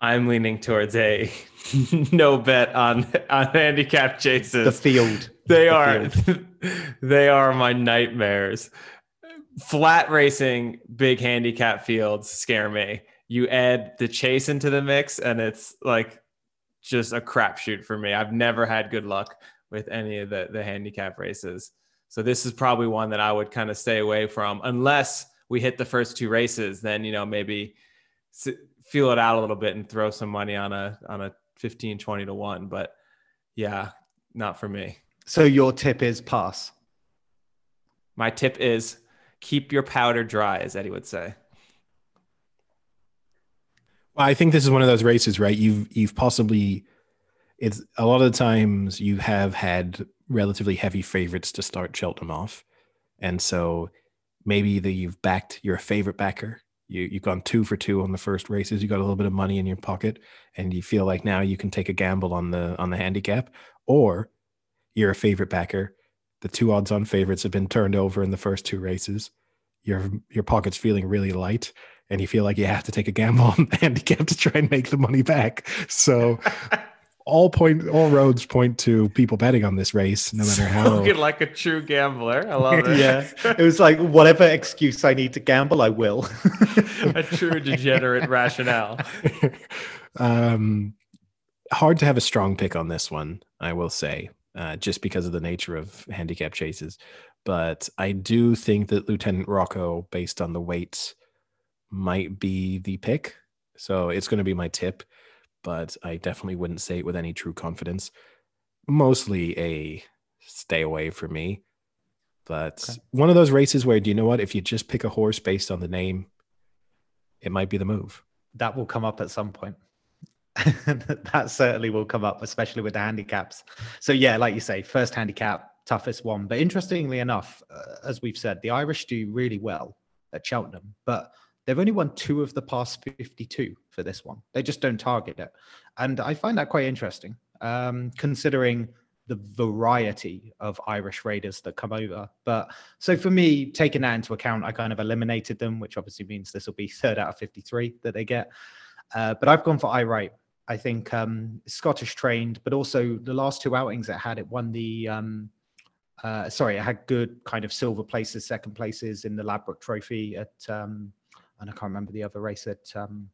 I'm leaning towards a no bet on, on handicap chases. the field they The are field. they are my nightmares flat racing big handicap fields scare me you add the chase into the mix and it's like just a crapshoot for me i've never had good luck with any of the the handicap races so this is probably one that i would kind of stay away from unless we hit the first two races then you know maybe feel it out a little bit and throw some money on a on a 15 20 to 1 but yeah not for me so your tip is pass my tip is keep your powder dry, as Eddie would say. Well, I think this is one of those races, right? You've you've possibly it's a lot of the times you have had relatively heavy favorites to start Cheltenham off, and so maybe either you've backed your favorite backer, you you've gone two for two on the first races, you got a little bit of money in your pocket, and you feel like now you can take a gamble on the on the handicap, or you're a favorite backer. The two odds on favorites have been turned over in the first two races. Your your pocket's feeling really light, and you feel like you have to take a gamble on the handicap to try and make the money back. So all point all roads point to people betting on this race, no matter how. Spoken like a true gambler. I love it. yeah, it was like whatever excuse I need to gamble, I will. a true degenerate rationale. um, hard to have a strong pick on this one, I will say, uh, just because of the nature of handicap chases. But I do think that Lieutenant Rocco, based on the weights, might be the pick. So it's going to be my tip, but I definitely wouldn't say it with any true confidence. Mostly a stay away for me. But Okay. one of those races where, do you know what? If you just pick a horse based on the name, it might be the move. that will come up at some point. that certainly will come up, especially with the handicaps. So yeah, like you say, first handicap, toughest one. But interestingly enough, uh, as we've said, the Irish do really well at Cheltenham, but they've only won two of the past 52 for this one. They just don't target it. And I find that quite interesting, um, considering the variety of Irish raiders that come over. But so for me, taking that into account, I kind of eliminated them, which obviously means this will be third out of 53 that they get. Uh, but I've gone for I. I think um, Scottish trained, but also the last two outings it had, it won the. Um, uh, sorry, it had good kind of silver places, second places in the Ladbroke Trophy at, um, and I can't remember the other race at um,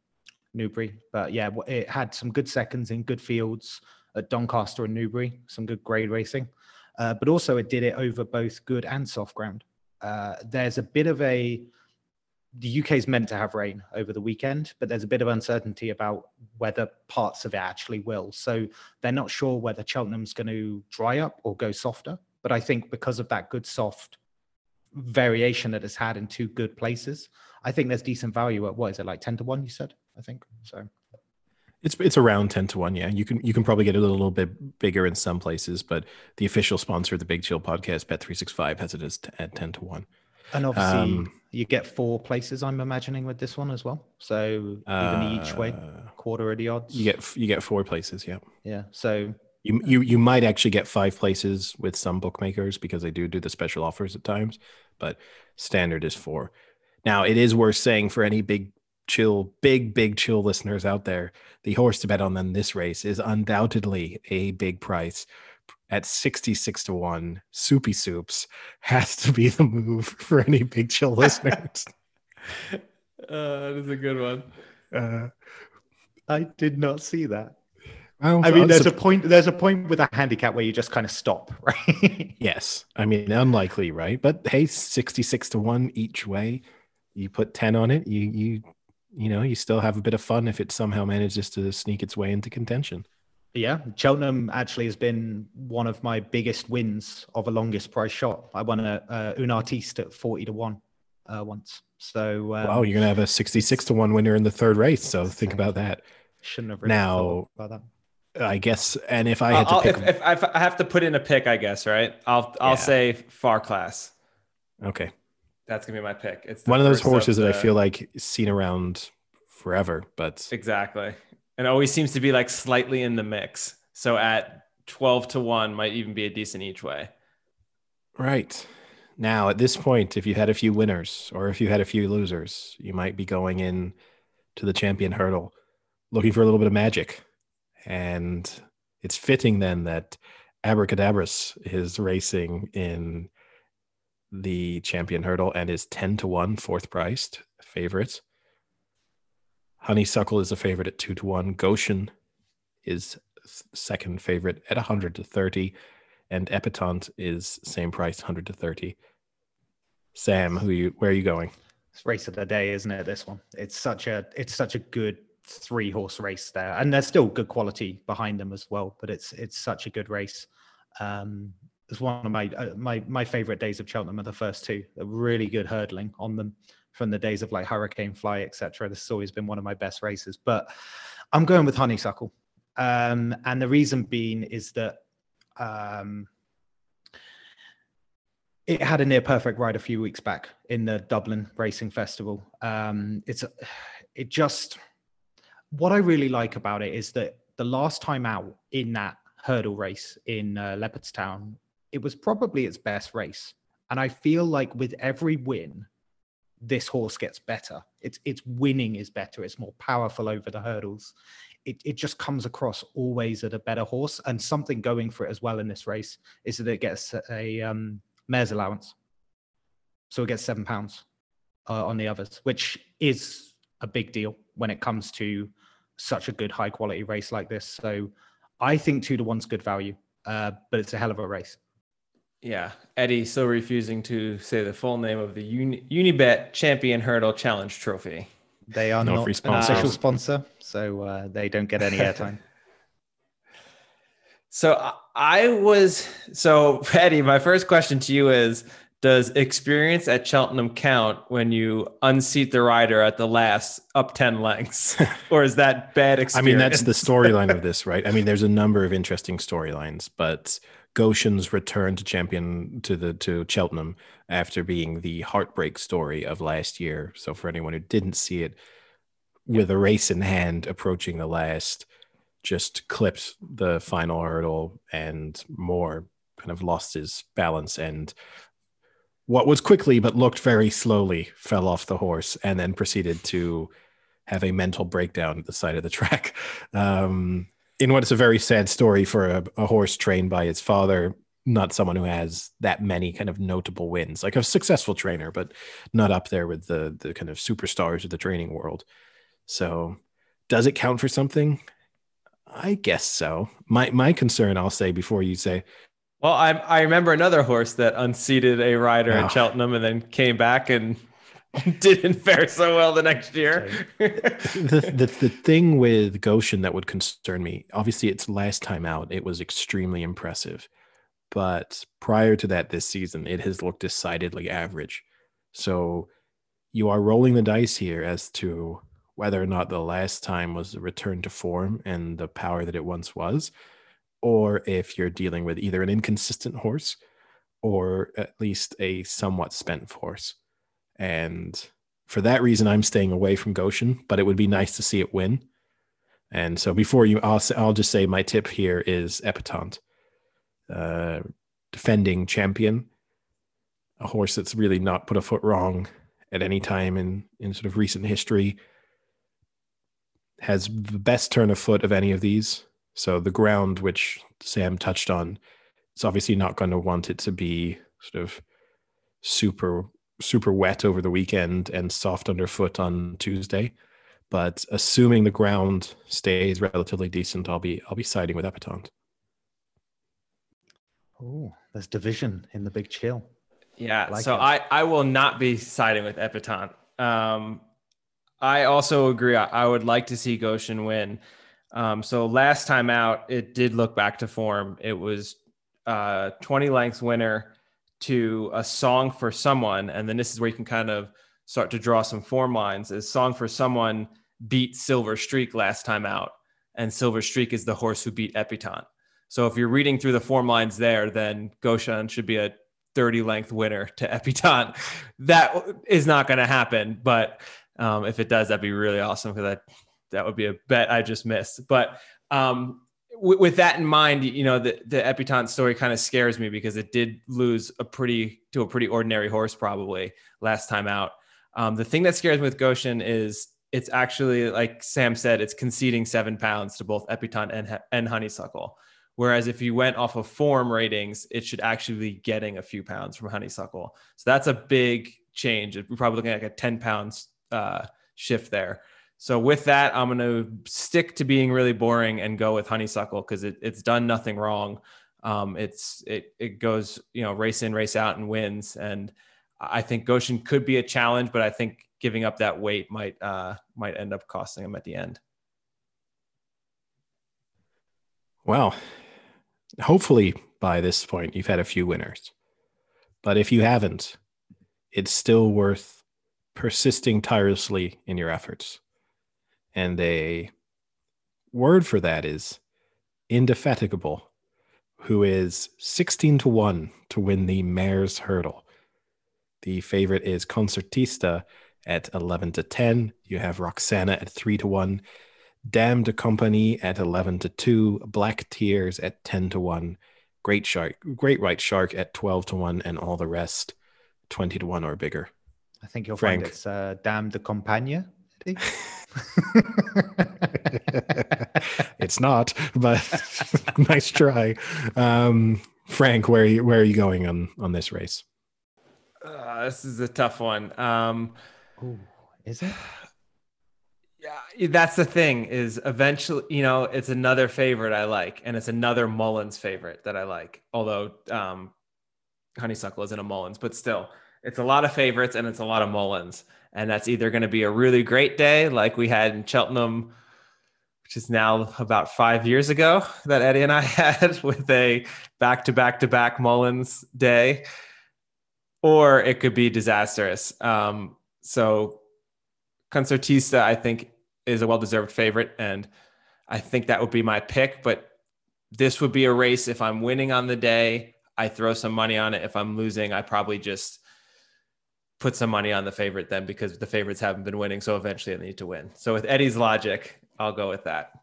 Newbury, but yeah, it had some good seconds in good fields at Doncaster and Newbury, some good grade racing, uh, but also it did it over both good and soft ground. Uh, there's a bit of a the UK is meant to have rain over the weekend, but there's a bit of uncertainty about whether parts of it actually will. So they're not sure whether Cheltenham's going to dry up or go softer. But I think because of that good soft variation that it's had in two good places, I think there's decent value at what is it like 10 to 1, you said? I think so. It's it's around ten to one. Yeah, you can you can probably get it a little bit bigger in some places, but the official sponsor of the Big Chill podcast, Bet three six five, has it as t- at ten to one. And obviously, Um, you get four places, I'm imagining, with this one as well. So even each way, Uh, quarter of the odds. You get you get four places. Yeah, yeah. So you you you might actually get five places with some bookmakers because they do do the special offers at times, but standard is four. Now it is worth saying for any big chill, big big chill listeners out there, the horse to bet on in this race is undoubtedly a big price. At 66 to 1, Soupy Soups has to be the move for any big chill listeners. Uh, that is a good one. Uh, I did not see that. well, I mean, there's so- a point. There's a point with a handicap where you just kind of stop, right? Yes. I mean, unlikely, right? But hey, 66 to 1 each way. You put 10 on it, you you you know, you still have a bit of fun if it somehow manages to sneak its way into contention. yeah, Cheltenham actually has been one of my biggest wins of a longest price shot. I won a, a un artiste at forty to one uh, once. So um, wow, you're going to have a 66 to 1 winner in the third race, so think about that. shouldn't have really Now- thought about that. I guess and if I had I'll, to I'll- pick if, if, if I have to put in a pick, I guess, right? I'll I'll Yeah. say Farclas. Okay. That's gonna be my pick. It's One of those horses that I feel like seen around forever, but exactly, and always seems to be like slightly in the mix. So at twelve to one, might even be a decent each way. Right. Now, at this point, if you had a few winners or if you had a few losers, you might be going in to the champion hurdle looking for a little bit of magic. And it's fitting then that Abracadabras is racing in the champion hurdle and is 10 to 1, fourth priced favorite. Honeysuckle is a favorite at 2 to 1. Goshen is second favorite at 100 to 30 and Epatante is same price, 100 to 30. Sam, who you where are you going? It's race of the day, isn't it? This one. It's such a it's such a good three horse race there, and there's still good quality behind them as well. But it's it's such a good race. Um, was one of my uh, my my favorite days of Cheltenham are the first two. A really good hurdling on them from the days of like Hurricane Fly, etc. This has always been one of my best races. But I'm going with Honeysuckle, um, and the reason being is that um, it had a near perfect ride a few weeks back in the Dublin Racing Festival. Um, it's it just what I really like about it is that the last time out in that hurdle race in uh, Leopardstown, it was probably its best race, and I feel like with every win, this horse gets better. It's its winning is better. It's more powerful over the hurdles. It it just comes across always at a better horse, and something going for it as well in this race is that it gets a um, mare's allowance. So it gets seven pounds uh, on the others, which is a big deal when it comes to such a good high quality race like this. So I think two to one's good value, uh, but it's a hell of a race. Yeah, Eddie still refusing to say the full name of the Uni- Unibet Champion Hurdle Challenge Trophy. They are No not free an official sponsor, so uh, they don't get any airtime. So I- I was so Eddie. My first question to you is: Does experience at Cheltenham count when you unseat the rider at the last up ten lengths, or is that bad experience? I mean, that's the storyline of this, right? I mean, there's a number of interesting storylines, but Goshen's return to champion to the to Cheltenham after being the heartbreak story of last year. So for anyone who didn't see it, with a race in hand approaching the last, just clipped the final hurdle and more kind of lost his balance and what was quickly but looked very slowly fell off the horse and then proceeded to have a mental breakdown at the side of the track. Um, in what is a very sad story for a, a horse trained by its father, not someone who has that many kind of notable wins, like a successful trainer, but not up there with the the kind of superstars of the training world. So, does it count for something? I guess so. My my concern, I'll say before you say, well, I I remember another horse that unseated a rider Oh. at Cheltenham and then came back and didn't fare so well the next year. the, the the thing with Goshen that would concern me, obviously, its last time out, it was extremely impressive, but prior to that, this season, it has looked decidedly average. So you are rolling the dice here as to whether or not the last time was a return to form and the power that it once was, or if you're dealing with either an inconsistent horse or at least a somewhat spent horse. And for that reason, I'm staying away from Goshen, but it would be nice to see it win. And so before you, I'll, I'll just say my tip here is Epatante, uh, defending champion, a horse that's really not put a foot wrong at any time in, in sort of recent history, has the best turn of foot of any of these. So the ground, which Sam touched on, it's obviously not going to want it to be sort of super super wet over the weekend and soft underfoot on Tuesday. But assuming the ground stays relatively decent, I'll be I'll be siding with Epatante. Oh, there's division in the big chill. Yeah, Like so it. I I will not be siding with Epatante. Um, I also agree. I, I would like to see Goshen win. Um, so last time out, it did look back to form. It was uh 20 lengths winner to a song for someone, and then this is where you can kind of start to draw some form lines. Is song for someone beat Silver Streak last time out, and Silver Streak is the horse who beat Epatante. So if you're reading through the form lines there, then Goshen should be a 30 length winner to Epatante. That is not going to happen. But um, if it does, that'd be really awesome because that, that would be a bet I just missed. But um, w- with that in mind, you know, the, the Epatante story kind of scares me because it did lose a pretty to a pretty ordinary horse probably last time out. Um, the thing that scares me with Goshen is it's actually like Sam said, it's conceding seven pounds to both Epatante and, and Honeysuckle. Whereas if you went off of form ratings, it should actually be getting a few pounds from Honeysuckle. So that's a big change. We're probably looking at like a 10 pounds uh, shift there. So with that, I'm going to stick to being really boring and go with Honeysuckle because it, it's done nothing wrong. Um, it's it it goes you know race in race out and wins. And I think Goshen could be a challenge, but I think giving up that weight might uh, might end up costing him at the end. Well, hopefully by this point, you've had a few winners. But if you haven't, it's still worth persisting tirelessly in your efforts. And a word for that is indefatigable, who is 16 to 1 to win the mare's hurdle. The favorite is Concertista at 11 to 10. You have Roksana at 3 to 1. Dame de Compagnie at 11 to 2. Black Tears at 10 to 1. Great Shark, Great White Shark at 12 to 1. And all the rest 20 to 1 or bigger. I think you'll Frank. find it's uh, Dame de Compagnie. Eddie. it's not, but nice try. Um, Frank, where are you, where are you going on, on this race? Uh, this is a tough one. Um, Ooh, is it? yeah, that's the thing. Is eventually, you know, it's another favorite I like, and it's another Mullins favorite that I like. Although um, Honeysuckle isn't a Mullins, but still, it's a lot of favorites and it's a lot of Mullins, and that's either going to be a really great day like we had in Cheltenham, which is now about five years ago that Eddie and I had with a back to back to back Mullins day, or it could be disastrous. Um, so Concertista, I think, is a well deserved favorite. And I think that would be my pick. But this would be a race. If I'm winning on the day, I throw some money on it. If I'm losing, I probably just put some money on the favorite then because the favorites haven't been winning. So eventually they need to win. So with Eddie's logic, I'll go with that.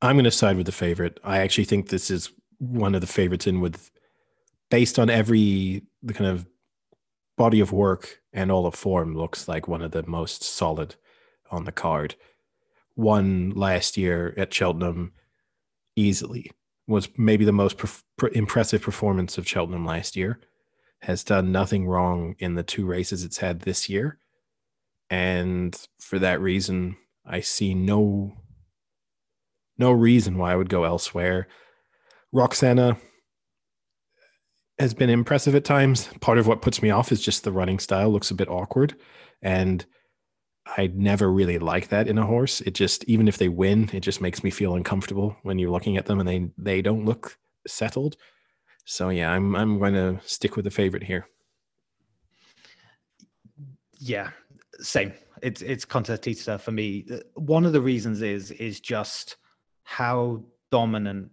I'm going to side with the favorite. I actually think this is one of the favorites in with, based on every the kind of body of work and all the form, looks like one of the most solid on the card. Won last year at Cheltenham easily. Was maybe the most impressive performance of Cheltenham last year. Has done nothing wrong in the two races it's had this year. And for that reason, I see no no reason why I would go elsewhere. Roksana has been impressive at times. Part of what puts me off is just the running style looks a bit awkward. And I never really like that in a horse. It just even if they win, it just makes me feel uncomfortable when you're looking at them and they they don't look settled. So yeah, I'm I'm going to stick with the favorite here. Yeah, same. It's it's Concertista for me. Uh, One of the reasons is is just how dominant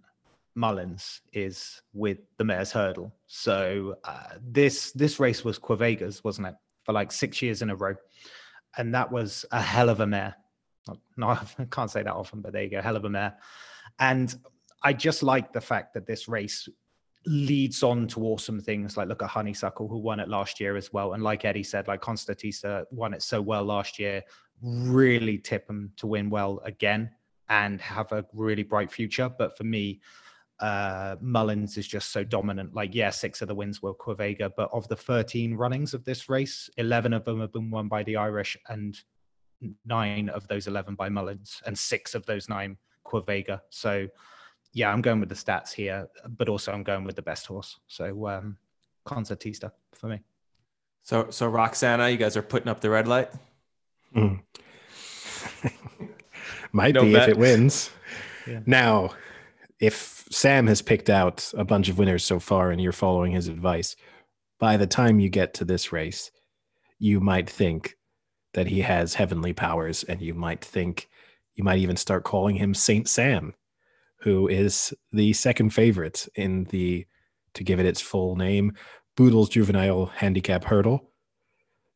Mullins is with the mare's hurdle. So uh, this this race was Quevega's, wasn't it, for like six years in a row, and that was a hell of a mare. No, I can't say that often, but there you go, hell of a mare. And I just like the fact that this race leads on to awesome things. Like look at Honeysuckle, who won it last year as well, and like Eddie said, like Constantisa won it so well last year. Really tip them to win well again and have a really bright future. But for me, uh, Mullins is just so dominant. Like, yeah, six of the wins were Quevega, but of the 13 runnings of this race, 11 of them have been won by the Irish, and nine of those 11 by Mullins, and six of those nine Quevega. So, yeah, I'm going with the stats here, but also I'm going with the best horse. So, um, Concertista for me. So, so Roksana, you guys are putting up the red light. Mm. Might No be bet. if it wins. Yeah. Now, if Sam has picked out a bunch of winners so far and you're following his advice, by the time you get to this race, you might think that he has heavenly powers, and you might think you might even start calling him Saint Sam, who is the second favorite in the, to give it its full name, Boodles Juvenile Handicap Hurdle.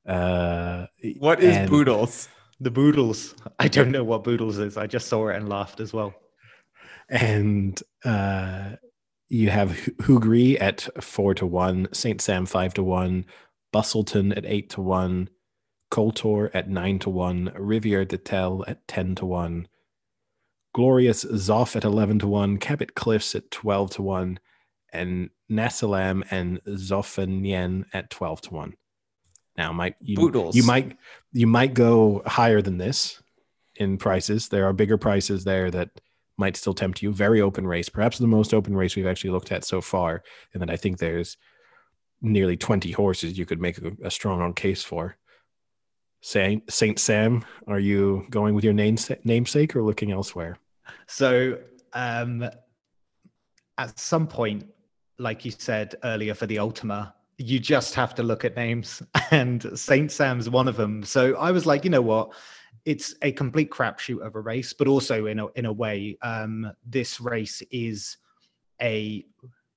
Uh, What is and- Boodles? The Boodles. I don't know what Boodles is. I just saw it and laughed as well. And uh, you have Hu- Hugri at four to one, Saint Sam five to one, Busselton at eight to one, Koltor at nine to one, Riviere d'Etel at ten to one, Glorious Zoff at eleven to one, Cabot Cliffs at twelve to one, and Nassalam and Zoffenien at twelve to one. Now, might you Boodles. you might you might go higher than this in prices. There are bigger prices there that might still tempt you. Very open race, perhaps the most open race we've actually looked at so far. And then I think there's nearly 20 horses you could make a, a strong case for. Saint Saint Sam, are you going with your name, namesake or looking elsewhere? So um, at some point, like you said earlier for the Ultima, you just have to look at names, and Saint Sam's one of them. So I was like, you know what? It's a complete crapshoot of a race, but also in a in a way, um, this race is a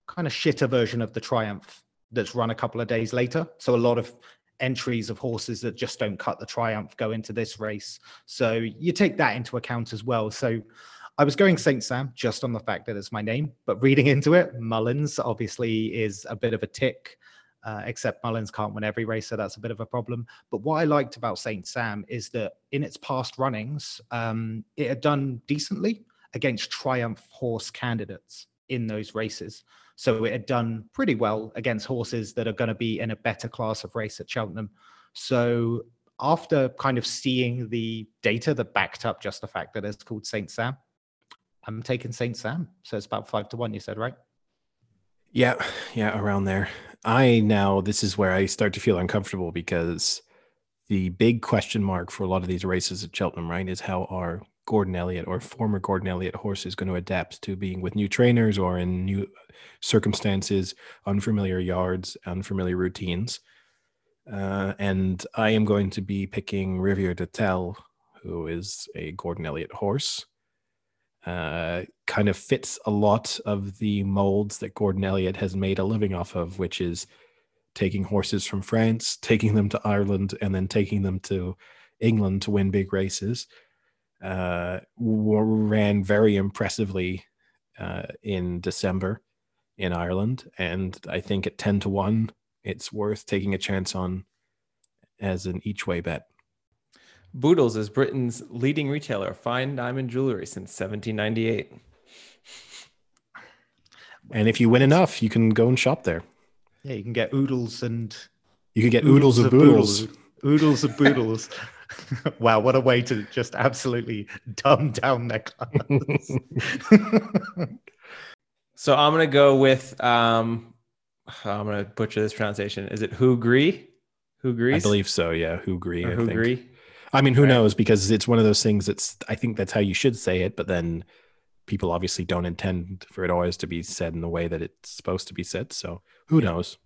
kind of shitter version of the Triumph that's run a couple of days later. So a lot of entries of horses that just don't cut the Triumph go into this race. So you take that into account as well. So I was going Saint Sam just on the fact that it's my name, but reading into it, Mullins obviously is a bit of a tick. Uh, except Mullins can't win every race, so that's a bit of a problem. But what I liked about Saint Sam is that in its past runnings, um, it had done decently against Triumph horse candidates in those races. So it had done pretty well against horses that are going to be in a better class of race at Cheltenham. So after kind of seeing the data that backed up just the fact that it's called Saint Sam, I'm taking Saint Sam. So it's about five to one, you said, right? Yeah, yeah, around there. I now this is where I start to feel uncomfortable because the big question mark for a lot of these races at Cheltenham, right, is how are Gordon Elliott or former Gordon Elliott horses going to adapt to being with new trainers or in new circumstances, unfamiliar yards, unfamiliar routines. Uh, and I am going to be picking Riviere d'Etel, who is a Gordon Elliott horse uh, kind of fits a lot of the molds that Gordon Elliott has made a living off of, which is taking horses from France, taking them to Ireland, and then taking them to England to win big races. Uh, ran very impressively uh, in December in Ireland, and I think at ten to one, it's worth taking a chance on as an each way bet. Boodles is Britain's leading retailer of fine diamond jewelry since 1798. And if you win enough, you can go and shop there. Yeah, you can get oodles and you can get oodles, of boodles. Oodles of boodles. wow, what a way to just absolutely dumb down their class. so I'm gonna go with um I'm gonna butcher this pronunciation. Is it Hugri? Hugri? I believe so, yeah. who Hugri. Hugri. I mean, who right. knows? Because it's one of those things that's, I think that's how you should say it, but then people obviously don't intend for it always to be said in the way that it's supposed to be said. So who knows?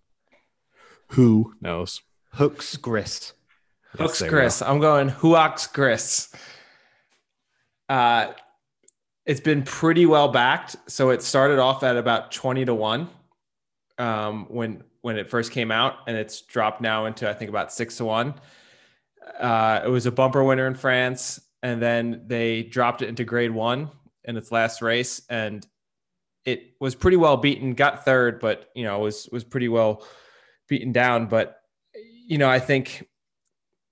Who knows? Hooks Gris. Hooks Gris. I'm going Houx Gris. Uh, it's been pretty well backed. So it started off at about 20 to 1 um, when when it first came out, and it's dropped now into I think about six to one. Uh, it was a bumper winner in France, and then they dropped it into Grade One in its last race, and it was pretty well beaten. Got third, but you know was was pretty well beaten down. But you know, I think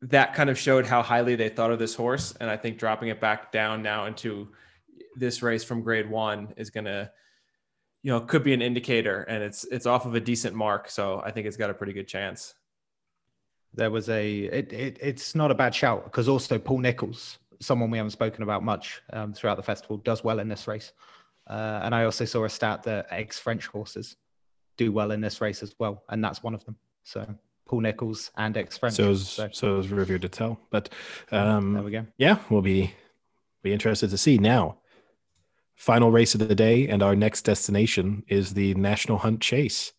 that kind of showed how highly they thought of this horse, and I think dropping it back down now into this race from Grade One is going to you know could be an indicator and it's it's off of a decent mark so i think it's got a pretty good chance there was a it, it it's not a bad shout because also Paul Nicholls, someone we haven't spoken about much um, throughout the festival, does well in this race. Uh, and I also saw a stat that ex French horses do well in this race as well, and that's one of them. So Paul Nicholls and ex French. So is so, so is Riviere d'Etel, but um, there we go. Yeah, we'll be be interested to see now. Final race of the day, and our next destination is the National Hunt Chase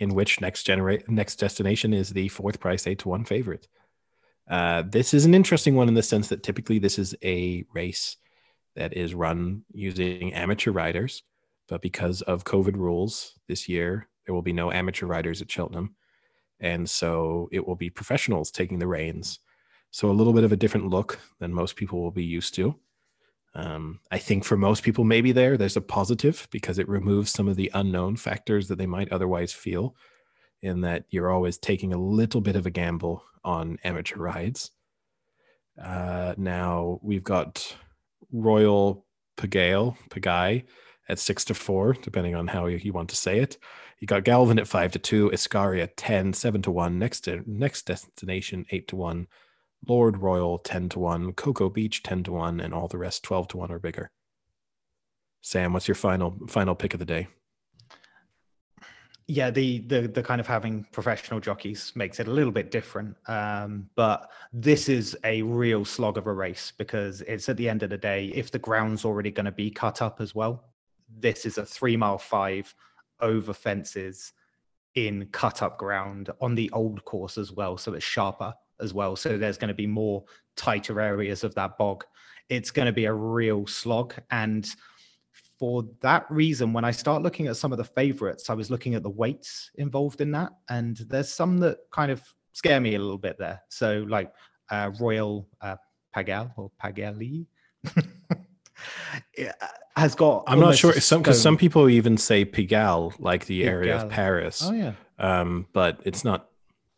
in which next generate next destination is the fourth price eight to one favorite. Uh, this is an interesting one in the sense that typically this is a race that is run using amateur riders, but because of COVID rules this year, there will be no amateur riders at Cheltenham, and so it will be professionals taking the reins. So a little bit of a different look than most people will be used to. Um, I think for most people, maybe there, there's a positive because it removes some of the unknown factors that they might otherwise feel, in that you're always taking a little bit of a gamble on amateur rides. Uh, now we've got Royal Pagale, Pagai at six to four, depending on how you want to say it. You got Galvin at five to two, Iscaria 10, seven to one, next to, next destination eight to one, Lord Royal 10 to 1, Cocoa Beach 10 to 1, and all the rest 12 to 1 or bigger. Sam, what's your final final pick of the day? yeah, the the the kind of having professional jockeys makes it a little bit different. Um, but this is a real slog of a race because it's at the end of the day, if the ground's already going to be cut up as well, this is a three mile five over fences in cut up ground on the old course as well. So it's sharper as well. So there's going to be more tighter areas of that bog. It's going to be a real slog. And for that reason, when I start looking at some of the favorites, I was looking at the weights involved in that. And there's some that kind of scare me a little bit there. So, like uh, Royal uh, Pagal or Pagali. has got I'm not sure some because some people even say Pigalle, like the area of Paris. oh yeah um, but it's not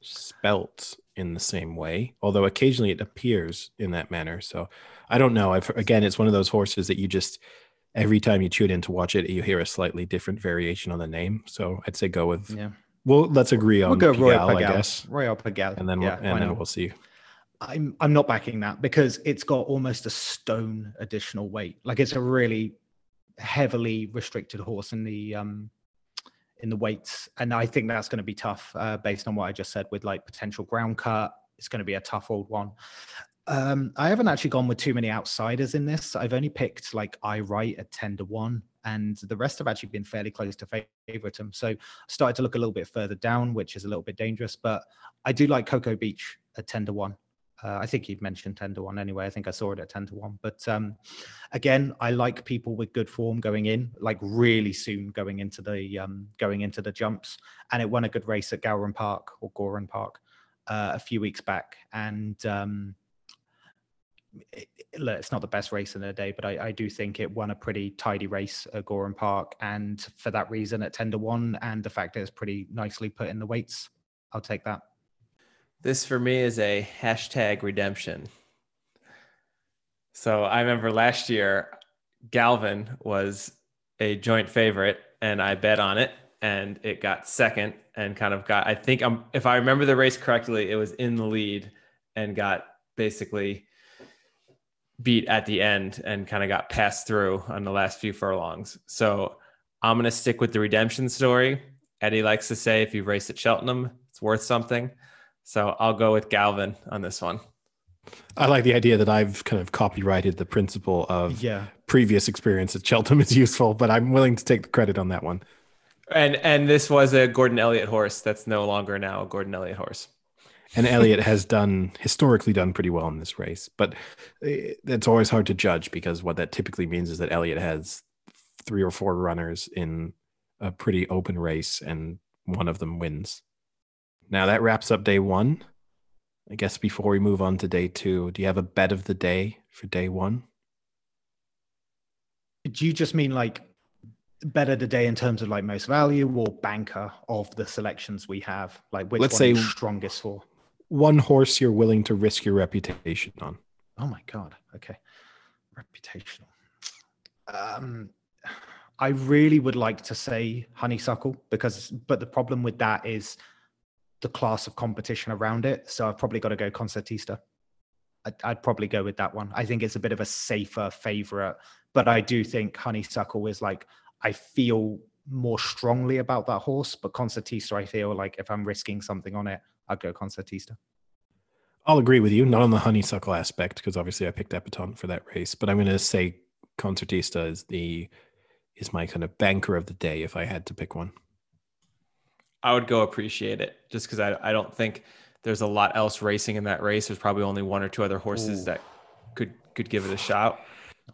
spelt in the same way. Although occasionally it appears in that manner. So I don't know. I've again, it's one of those horses that you just every time you tune in to watch it, you hear a slightly different variation on the name. So I'd say go with. yeah Well, let's agree on we'll go Royal Pigalle, I guess, Royal Pagal and then yeah, we'll, and then we'll see. I'm I'm not backing that because it's got almost a stone additional weight. Like it's a really heavily restricted horse in the um in the weights, and I think that's going to be tough uh, based on what I just said with like potential ground cut. It's going to be a tough old one. Um, I haven't actually gone with too many outsiders in this. I've only picked like Aye Right at ten to one, and the rest have actually been fairly close to favoritism. So I started to look a little bit further down, which is a little bit dangerous. But I do like Cocoa Beach at ten to one. Uh, I think you'd mentioned 10 to 1 anyway. I think I saw it at 10 to 1. But um, again, I like people with good form going in, like really soon going into the um, going into the jumps. And it won a good race at Gowran Park or Goran Park uh, a few weeks back. And um, it, it's not the best race in the day, but I, I do think it won a pretty tidy race at Goran Park. And for that reason, at 10 to 1, and the fact that it's pretty nicely put in the weights, I'll take that. This for me is a hashtag redemption. So I remember last year, Galvin was a joint favorite, and I bet on it, and it got second, and kind of got. I think I'm, if I remember the race correctly, it was in the lead, and got basically beat at the end, and kind of got passed through on the last few furlongs. So I'm gonna stick with the redemption story. Eddie likes to say, if you race at Cheltenham, it's worth something. So I'll go with Galvin on this one. I like the idea that I've kind of copyrighted the principle of Yeah. previous experience at Cheltenham is useful, but I'm willing to take the credit on that one. And and this was a Gordon Elliott horse that's no longer now a Gordon Elliott horse. And Elliott has done historically done pretty well in this race, but eh, it's always hard to judge because what that typically means is that Elliott has three or four runners in a pretty open race and one of them wins. Now that wraps up day one. I guess before we move on to day two, do you have a bet of the day for day one? Do you just mean like better today in terms of like most value or banker of the selections we have? Like which Let's one say- strongest for? One horse you're willing to risk your reputation on. Oh my god. Okay. Reputational. Um I really would like to say honeysuckle because but the problem with that is the class of competition around it. So I've probably got to go concertista. I'd, I'd probably go with that one. I think it's a bit of a safer favorite, but I do think honeysuckle is like I feel more strongly about that horse, but concertista I feel like if I'm risking something on it, I'd go concertista. I'll agree with you, not on the honeysuckle aspect, because obviously I picked Epatante for that race, but I'm going to say Concertista is the is my kind of banker of the day if I had to pick one. I would go appreciate it just because I, I don't think there's a lot else racing in that race. There's probably only one or two other horses Ooh. that could could give it a shot.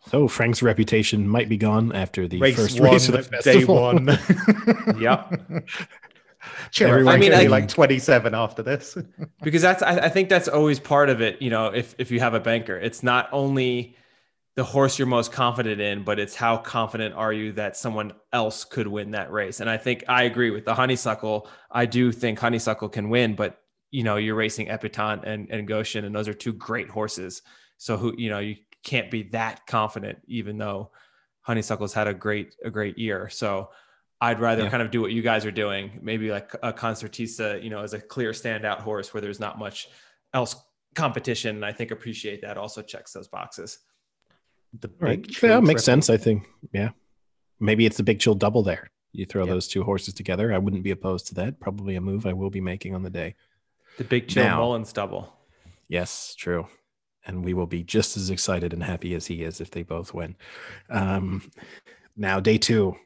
So Frank's reputation might be gone after the race first one, race of the day one. Yep. Cheer Everyone up, I mean, can- like 27 after this. because that's I, I think that's always part of it you know if if you have a banker it's not only the horse you're most confident in but it's how confident are you that someone else could win that race and i think i agree with the honeysuckle i do think honeysuckle can win but you know you're racing Epatante and, and goshen and those are two great horses so who you know you can't be that confident even though honeysuckle's had a great a great year so I'd rather Yeah. kind of do what you guys are doing. Maybe like a concertista, you know, as a clear standout horse where there's not much else competition. And I think appreciate that also checks those boxes. The Right. big Yeah, makes sense. I think. Yeah. Maybe it's the big chill double there. You throw Yep. those two horses together. I wouldn't be opposed to that. Probably a move I will be making on the day. The big Chill Now- Mullins double. Yes, true. And we will be just as excited and happy as he is if they both win. Um, now, day two,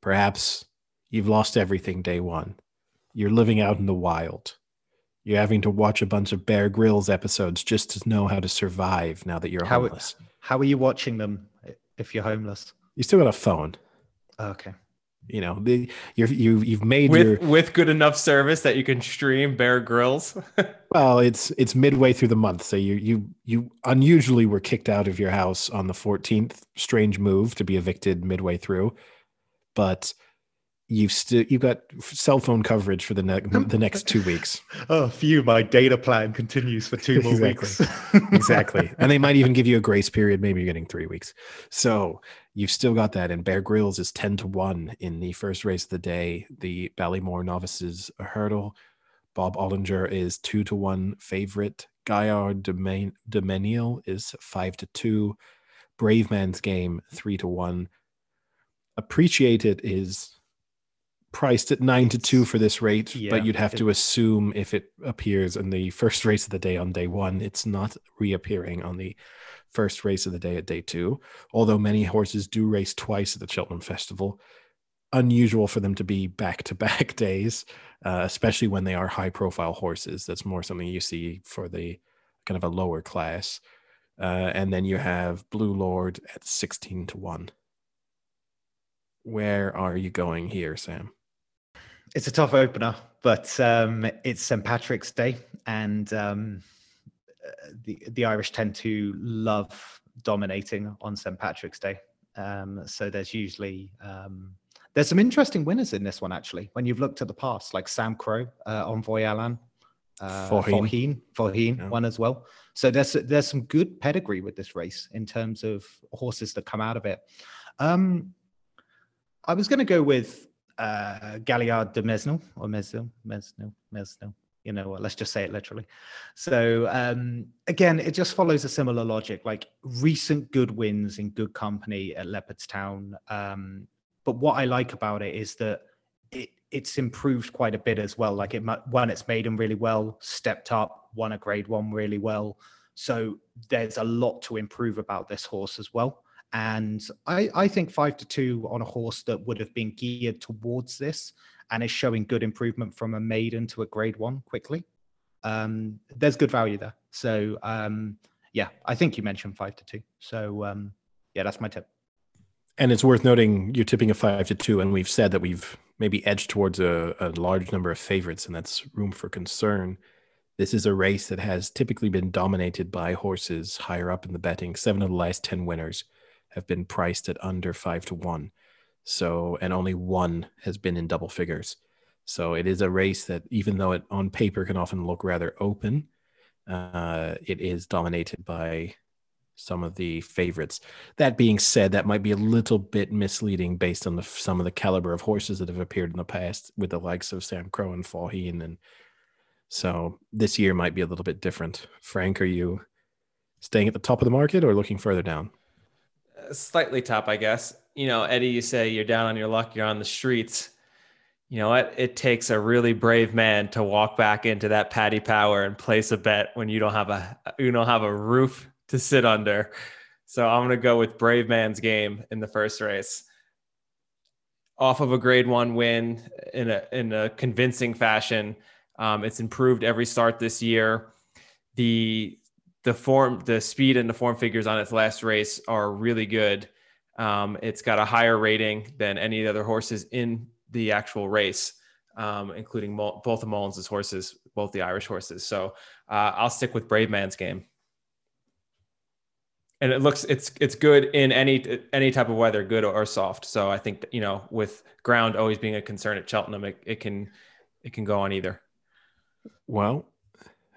perhaps you've lost everything day one. You're living out in the wild. You're having to watch a bunch of Bear Grylls episodes just to know how to survive now that you're How- homeless. How are you watching them if you're homeless? You still got a phone. Oh, okay. You know, the, you're, you, you've made With your with good enough service that you can stream Bear Grylls. Well, it's it's midway through the month, so you you you unusually were kicked out of your house on the 14th. Strange move to be evicted midway through, but you've still you've got cell phone coverage for the next the next two weeks. Oh, phew, my data plan continues for two more Exactly. weeks. Exactly, and they might even give you a grace period. Maybe you're getting three weeks. So you've still got that. And Bear Ghylls is 10 to one in the first race of the day, the Ballymore Novices Hurdle. Bob Olinger is two to one favorite. Gaillard du Mesnil is five to two. Brave Man's Game three to one. Appreciate It is priced at nine to two for this rate, Yeah, but you'd have it- to assume if it appears in the first race of the day on day one, it's not reappearing on the first race of the day at day two. Although many horses do race twice at the Cheltenham Festival, unusual for them to be back to back days, uh, especially when they are high profile horses. That's more something you see for the kind of a lower class. Uh, and then you have Blue Lord at 16 to 1. Where are you going here, Sam? It's a tough opener, but um, it's St. Patrick's Day, and um, the the Irish tend to love dominating on St. Patrick's Day. Um, so there's usually um, there's some interesting winners in this one actually. When you've looked at the past, like Samcro, uh, Envoi Allen, uh. Faugheen, Faugheen Yeah. won as well. So there's there's some good pedigree with this race in terms of horses that come out of it. Um, I was going to go with uh, Gaillard du Mesnil or Mesnil, Mesnil, Mesnil. You know what? Let's just say it literally. So um, again, it just follows a similar logic, like recent good wins in good company at Leopardstown. Um, but what I like about it is that it, it's improved quite a bit as well. Like it, one, it's maiden really well, stepped up, won a grade one really well. So there's a lot to improve about this horse as well. And I, I think five to two on a horse that would have been geared towards this and is showing good improvement from a maiden to a grade one quickly. Um, there's good value there. So um, yeah, I think you mentioned five to two. So um, yeah, that's my tip. And it's worth noting you're tipping a five to two, and we've said that we've maybe edged towards a, a large number of favorites, and that's room for concern. This is a race that has typically been dominated by horses higher up in the betting. Seven of the last 10 winners have been priced at under five to one. So, and only one has been in double figures. So it is a race that, even though it on paper can often look rather open, uh, it is dominated by some of the favorites. That being said, that might be a little bit misleading based on the, some of the caliber of horses that have appeared in the past with the likes of Samcro and Faugheen. And so this year might be a little bit different. Frank, are you staying at the top of the market or looking further down? Slightly top, I guess. You know, Eddie, you say you're down on your luck, you're on the streets. You know what? It takes a really brave man to walk back into that Paddy Power and place a bet when you don't have a you don't have a roof to sit under. So I'm gonna go with brave man's game in the first race. Off of a grade one win in a in a convincing fashion. Um, it's improved every start this year. The the form, the speed and the form figures on its last race are really good. Um, it's got a higher rating than any of the other horses in the actual race, um, including both of Mullins' horses, both the Irish horses. So uh, I'll stick with Brave Man's game. And it looks it's it's good in any any type of weather, good or soft. So I think you know with ground always being a concern at Cheltenham, it, it can it can go on either. Well,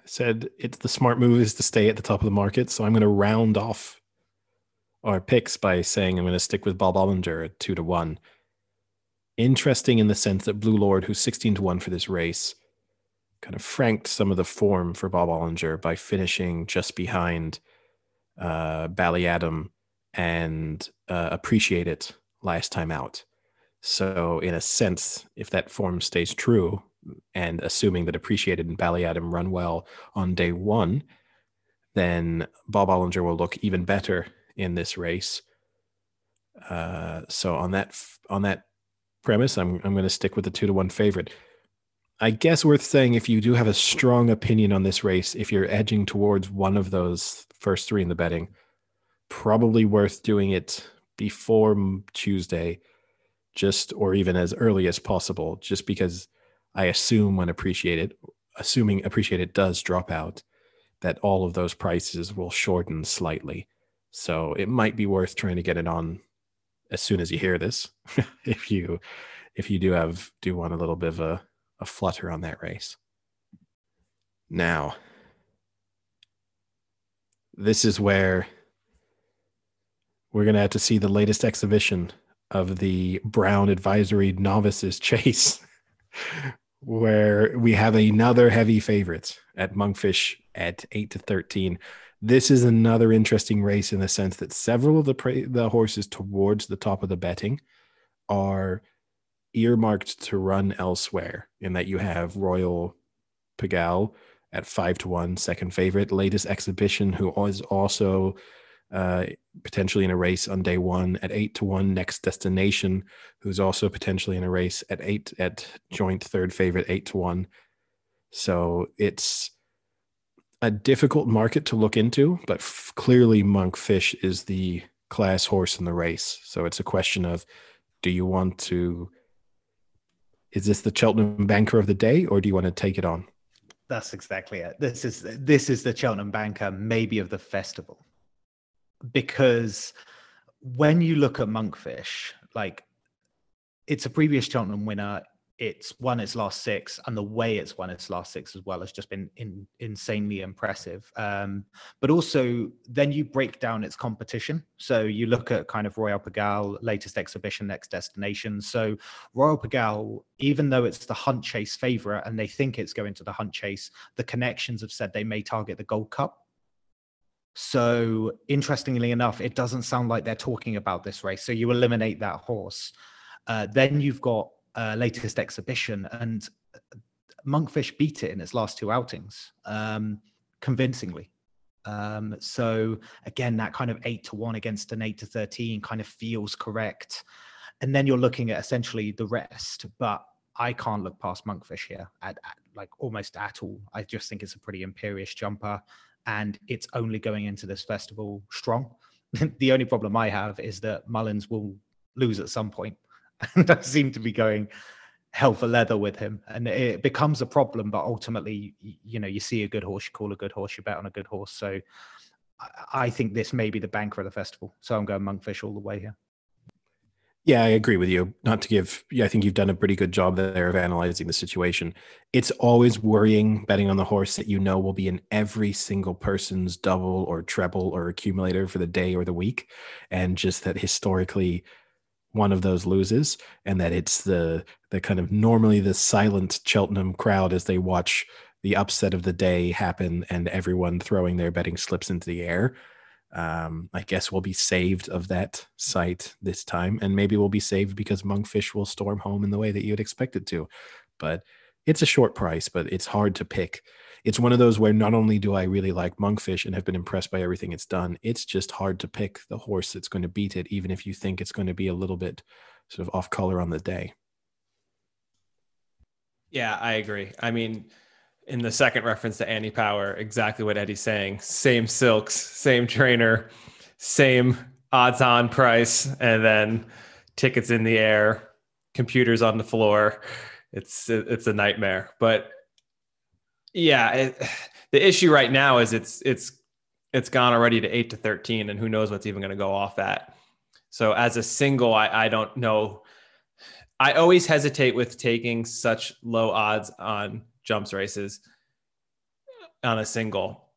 said it's the smart move is to stay at the top of the market. So I'm going to round off our picks by saying I'm going to stick with Bob Olinger at two to one. Interesting in the sense that Blue Lord, who's 16 to one for this race, kind of franked some of the form for Bob Olinger by finishing just behind uh, Ballyadam and uh, Appreciate It last time out. So, in a sense, if that form stays true, and assuming that Appreciate It and Ballyadam run well on day one, then Bob Olinger will look even better in this race. Uh, so on that on that premise, I'm I'm going to stick with the two to one favorite. I guess worth saying if you do have a strong opinion on this race, if you're edging towards one of those first three in the betting, probably worth doing it before Tuesday, just or even as early as possible, just because I assume when Appreciate It, assuming Appreciate It does drop out, that all of those prices will shorten slightly. So it might be worth trying to get it on as soon as you hear this, if you if you do have do want a little bit of a, a flutter on that race. Now, this is where we're gonna have to see the latest exhibition of the Brown Advisory Novices Chase, where we have another heavy favorite at Monkfish at eight to thirteen. This is another interesting race in the sense that several of the pra- the horses towards the top of the betting are earmarked to run elsewhere. In that you have Royal Pigalle at five to one, second favorite, latest exhibition, who is also uh, potentially in a race on day one at eight to one. Next destination, who's also potentially in a race at eight at joint third favorite, eight to one. So it's a difficult market to look into, but f- clearly Monkfish is the class horse in the race. So it's a question of do you want to is this the Cheltenham banker of the day or do you want to take it on? That's exactly it. This is this is the Cheltenham banker, maybe of the festival, because when you look at Monkfish, like it's a previous Cheltenham winner it's won its last six, and the way it's won its last six as well has just been in, insanely impressive. Um, but also, then you break down its competition. So you look at kind of Royal Pigalle, latest exhibition, next destination. So Royal Pigalle, even though it's the Hunt Chase favorite, and they think it's going to the Hunt Chase, the connections have said they may target the Gold Cup. So interestingly enough, it doesn't sound like they're talking about this race. So you eliminate that horse. Uh, then you've got uh, latest exhibition, and Monkfish beat it in its last two outings um, convincingly. Um, so again, that kind of eight to one against an eight to thirteen kind of feels correct. And then you're looking at essentially the rest, but I can't look past Monkfish here at, at, like almost at all. I just think it's a pretty imperious jumper, and it's only going into this festival strong. the only problem I have is that Mullins will lose at some point, and I seem to be going hell for leather with him and it becomes a problem but ultimately you know you see a good horse you call a good horse you bet on a good horse so i think this may be the banker of the festival so i'm going monkfish all the way here yeah i agree with you not to give yeah i think you've done a pretty good job there of analyzing the situation it's always worrying betting on the horse that you know will be in every single person's double or treble or accumulator for the day or the week and just that historically one of those loses and that it's the the kind of normally the silent Cheltenham crowd as they watch the upset of the day happen and everyone throwing their betting slips into the air. Um, I guess we'll be saved of that sight this time, and maybe we'll be saved because Monkfish will storm home in the way that you'd expect it to. But it's a short price, but it's hard to pick it's one of those where not only do I really like Monkfish and have been impressed by everything it's done, it's just hard to pick the horse that's going to beat it, even if you think it's going to be a little bit sort of off color on the day. Yeah, I agree. I mean, in the second reference to Annie Power, exactly what Eddie's saying. Same silks, same trainer, same odds on price, and then tickets in the air, computers on the floor. It's it's a nightmare. But yeah, it, the issue right now is it's it's it's gone already to eight to thirteen, and who knows what's even going to go off at. So as a single, I I don't know. I always hesitate with taking such low odds on jumps races on a single,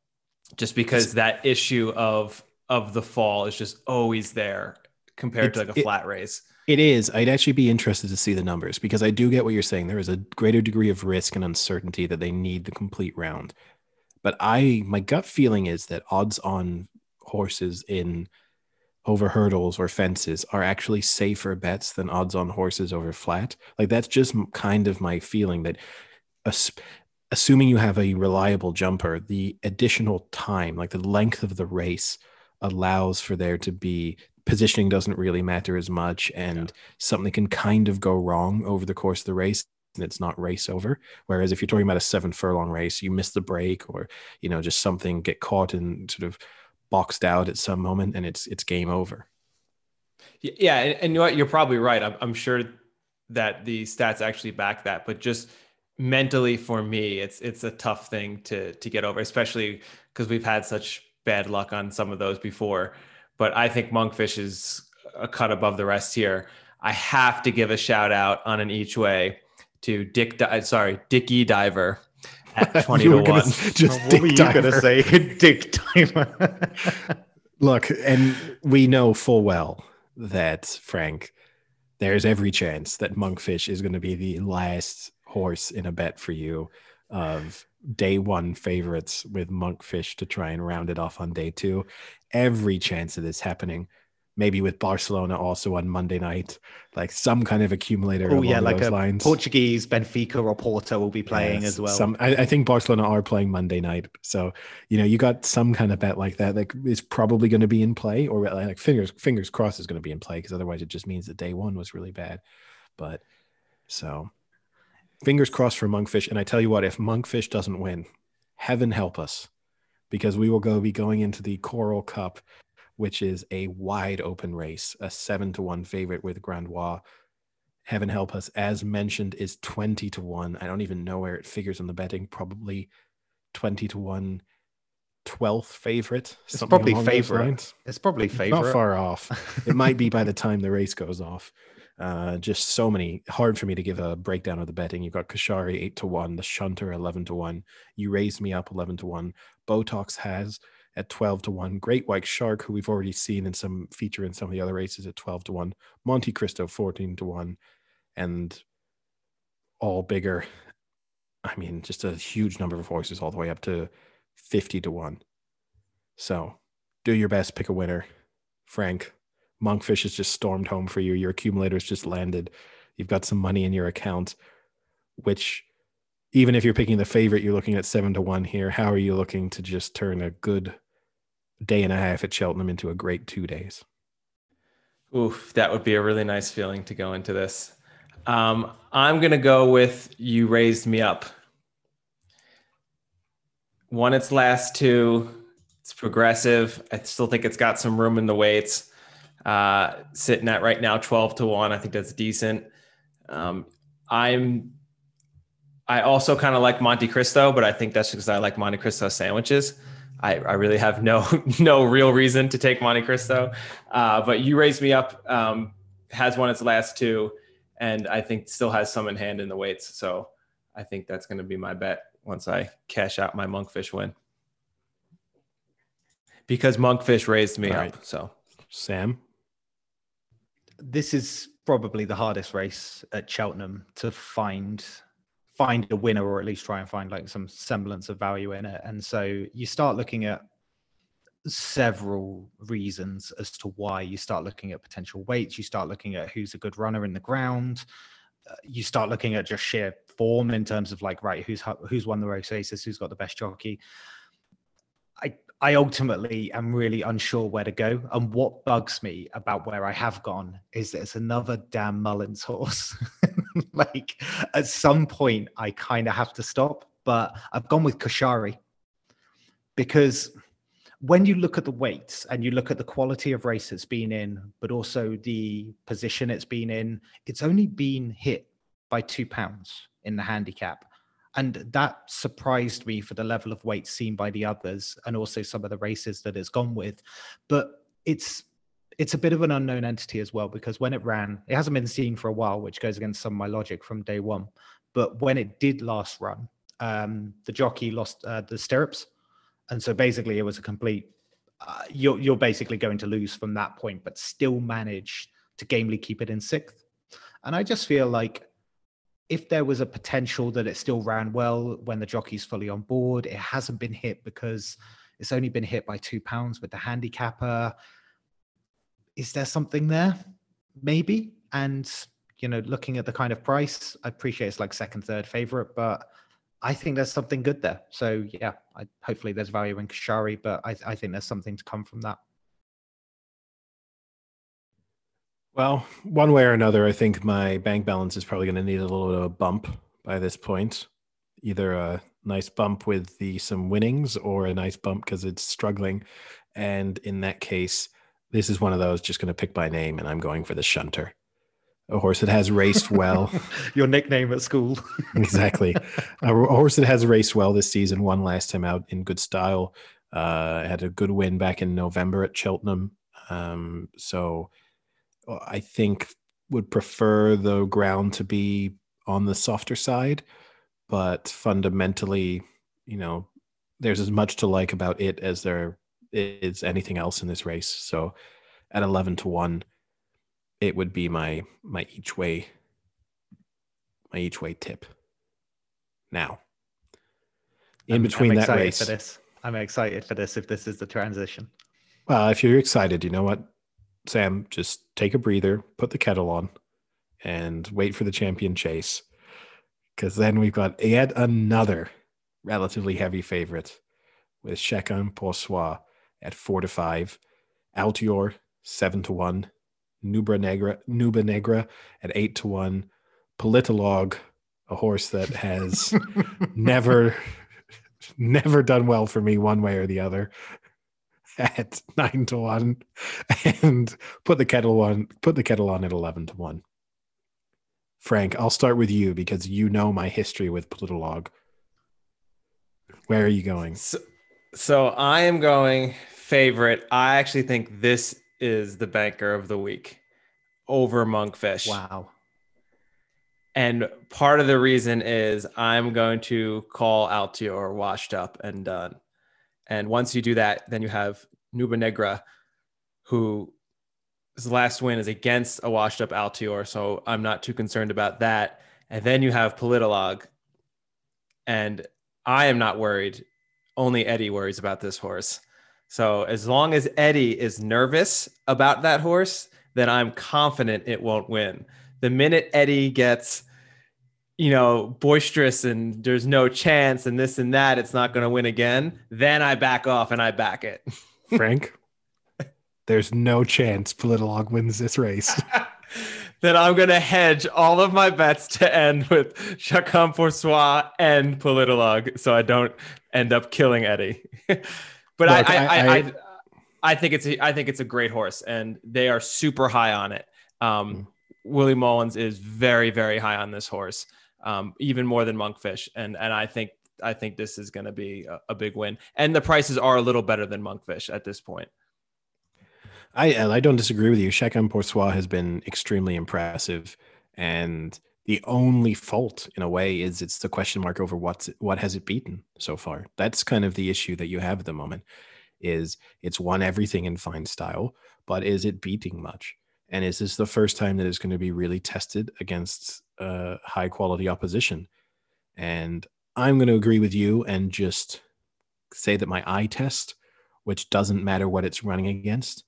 just because that issue of of the fall is just always there compared to like a flat race. It is. I'd actually be interested to see the numbers because I do get what you're saying. There is a greater degree of risk and uncertainty that they need the complete round. But I, my gut feeling is that odds on horses in over hurdles or fences are actually safer bets than odds on horses over flat. Like that's just kind of my feeling that ass- assuming you have a reliable jumper, the additional time, like the length of the race allows for there to be positioning doesn't really matter as much and something can kind of go wrong over the course of the race and it's not race over whereas if you're talking about a seven furlong race you miss the break or you know just something get caught and sort of boxed out at some moment and it's it's game over Yeah, and, and you know what? You're probably right. I'm, I'm sure that the stats actually back that, but just mentally for me, it's it's a tough thing to to get over, especially because we've had such bad luck on some of those before. But I think Monkfish is a cut above the rest here. I have to give a shout out on an each way to Dick. Di- sorry, Dickie Diver at twenty You to were gonna one. s- just what Dick were you Diver. going to say? Dick Diver. Look, and we know full well that Frank, there's every chance that Monkfish is going to be the last horse in a bet for you of day one favorites with Monkfish to try and round it off on day two. Every chance of this happening. Maybe with Barcelona also on Monday night, like some kind of accumulator. oh yeah, like a lines. Portuguese Benfica or Porto will be playing Yes, as well. Some, I, I think Barcelona are playing Monday night, so you know you got some kind of bet like that that is probably going to be in play, or like fingers fingers crossed is going to be in play because otherwise it just means that day one was really bad. But so fingers crossed for Monkfish, and I tell you what, if Monkfish doesn't win, heaven help us, because we will go be going into the Coral Cup, which is a wide open race, a seven to one favorite with Grandois heaven help us, as mentioned, is 20 to 1. I don't even know where it figures in the betting, probably 20 to 1, 12th favorite. It's probably favorite. It's probably favorite. Not far off. it might be by the time the race goes off. Uh, just so many hard for me to give a breakdown of the betting. You've got Kashari 8 to 1, the Shunter 11 to 1. You raised me up 11 to 1. Botox has at 12 to 1. Great White Shark, who we've already seen in some feature in some of the other races at 12 to 1. Monte Cristo 14 to 1. And all bigger. I mean, just a huge number of horses all the way up to 50 to 1. So do your best, pick a winner. Frank, Monkfish has just stormed home for you. Your accumulator's just landed. You've got some money in your account, which even if you're picking the favorite, you're looking at seven to one here. How are you looking to just turn a good day and a half at Cheltenham into a great two days? Oof, that would be a really nice feeling to go into this. Um, I'm gonna go with you raised me up. Won its last two. It's progressive. I still think it's got some room in the weights. Uh, sitting at right now 12 to 1. I think that's decent. Um, I'm I also kind of like Monte Cristo, but I think that's because I like Monte Cristo sandwiches. I, I really have no no real reason to take Monte Cristo. Uh, but you raised me up. Um, has won its last two, and I think still has some in hand in the weights. So I think that's going to be my bet once I cash out my monkfish win. Because monkfish raised me up. right. So Sam, this is probably the hardest race at Cheltenham to find find a winner or at least try and find like some semblance of value in it. And so you start looking at several reasons as to why you start looking at potential weights, you start looking at who's a good runner in the ground, uh, you start looking at just sheer form in terms of like right who's who's won the race aces, who's got the best jockey. I ultimately am really unsure where to go. And what bugs me about where I have gone is that it's another damn Mullins horse. like at some point, I kind of have to stop. But I've gone with Kashari because when you look at the weights and you look at the quality of race it's been in, but also the position it's been in, it's only been hit by two pounds in the handicap. And that surprised me for the level of weight seen by the others and also some of the races that it's gone with. But it's it's a bit of an unknown entity as well because when it ran, it hasn't been seen for a while, which goes against some of my logic from day one. But when it did last run, um, the jockey lost uh, the stirrups, and so basically it was a complete. Uh, you're you're basically going to lose from that point, but still manage to gamely keep it in sixth. And I just feel like if there was a potential that it still ran well when the jockey's fully on board, it hasn't been hit because it's only been hit by two pounds with the handicapper. is there something there? Maybe. And you know, looking at the kind of price, I appreciate it's like second, third favorite, but I think there's something good there. So yeah, I, hopefully there's value in Kashari, but I, I think there's something to come from that. Well, one way or another, I think my bank balance is probably going to need a little bit of a bump by this point. Either a nice bump with the some winnings or a nice bump because it's struggling. And in that case, this is one of those just going to pick by name, and I'm going for the Shunter, a horse that has raced well. Your nickname at school. exactly. A, horse that has raced well this season, won last time out in good style. Uh, had a good win back in November at Cheltenham. Um, so I think would prefer the ground to be on the softer side, but fundamentally, you know, there's as much to like about it as there is anything else in this race. So at 11 to 1, it would be my my each way my each way tip. Now, in I'm- between I'm that race, for this. I'm excited for this if this is the transition. well, if you're excited, you know what, Sam, just take a breather, put the kettle on, and wait for the champion chase, because then we've got yet another relatively heavy favorite with Chacun pour soi at four to five, Altior seven to one, Nube Negra Nube Negra at eight to one, Politologue, a horse that has never never done well for me one way or the other at nine to one and put the kettle on put the kettle on at 11 to one frank i'll start with you because you know my history with politologue where are you going So, so I am going favorite. I actually think this is the banker of the week over Monkfish. Wow. And part of the reason is I'm going to call Altior washed up and done. And once you do that, then you have Nube Negra, who his last win is against a washed up Altior. So I'm not too concerned about that. And then you have Politologue. And I am not worried. Only Eddie worries about this horse. So as long as Eddie is nervous about that horse, then I'm confident it won't win. The minute Eddie gets, you know, boisterous and there's no chance and this and that, it's not going to win again, then I back off and I back it. frank there's no chance politologue wins this race then I'm going to hedge all of my bets to end with Chacun pour soi and Politologue so I don't end up killing Eddie. but Look, I, I, I, I- I, I think it's a, I think it's a great horse and they are super high on it. Um, Willie Mullins is very, very high on this horse, um, even more than Monkfish. And, and I think, I think this is going to be a, a big win. And the prices are a little better than Monkfish at this point. I I don't disagree with you. Chacun pour soi has been extremely impressive, and the only fault, in a way, is it's the question mark over what's what has it beaten so far. That's kind of the issue that you have at the moment. Is it's won everything in fine style, but is it beating much? And is this the first time that it's going to be really tested against uh, high quality opposition? And I'm going to agree with you and just say that my eye test, which doesn't matter what it's running against,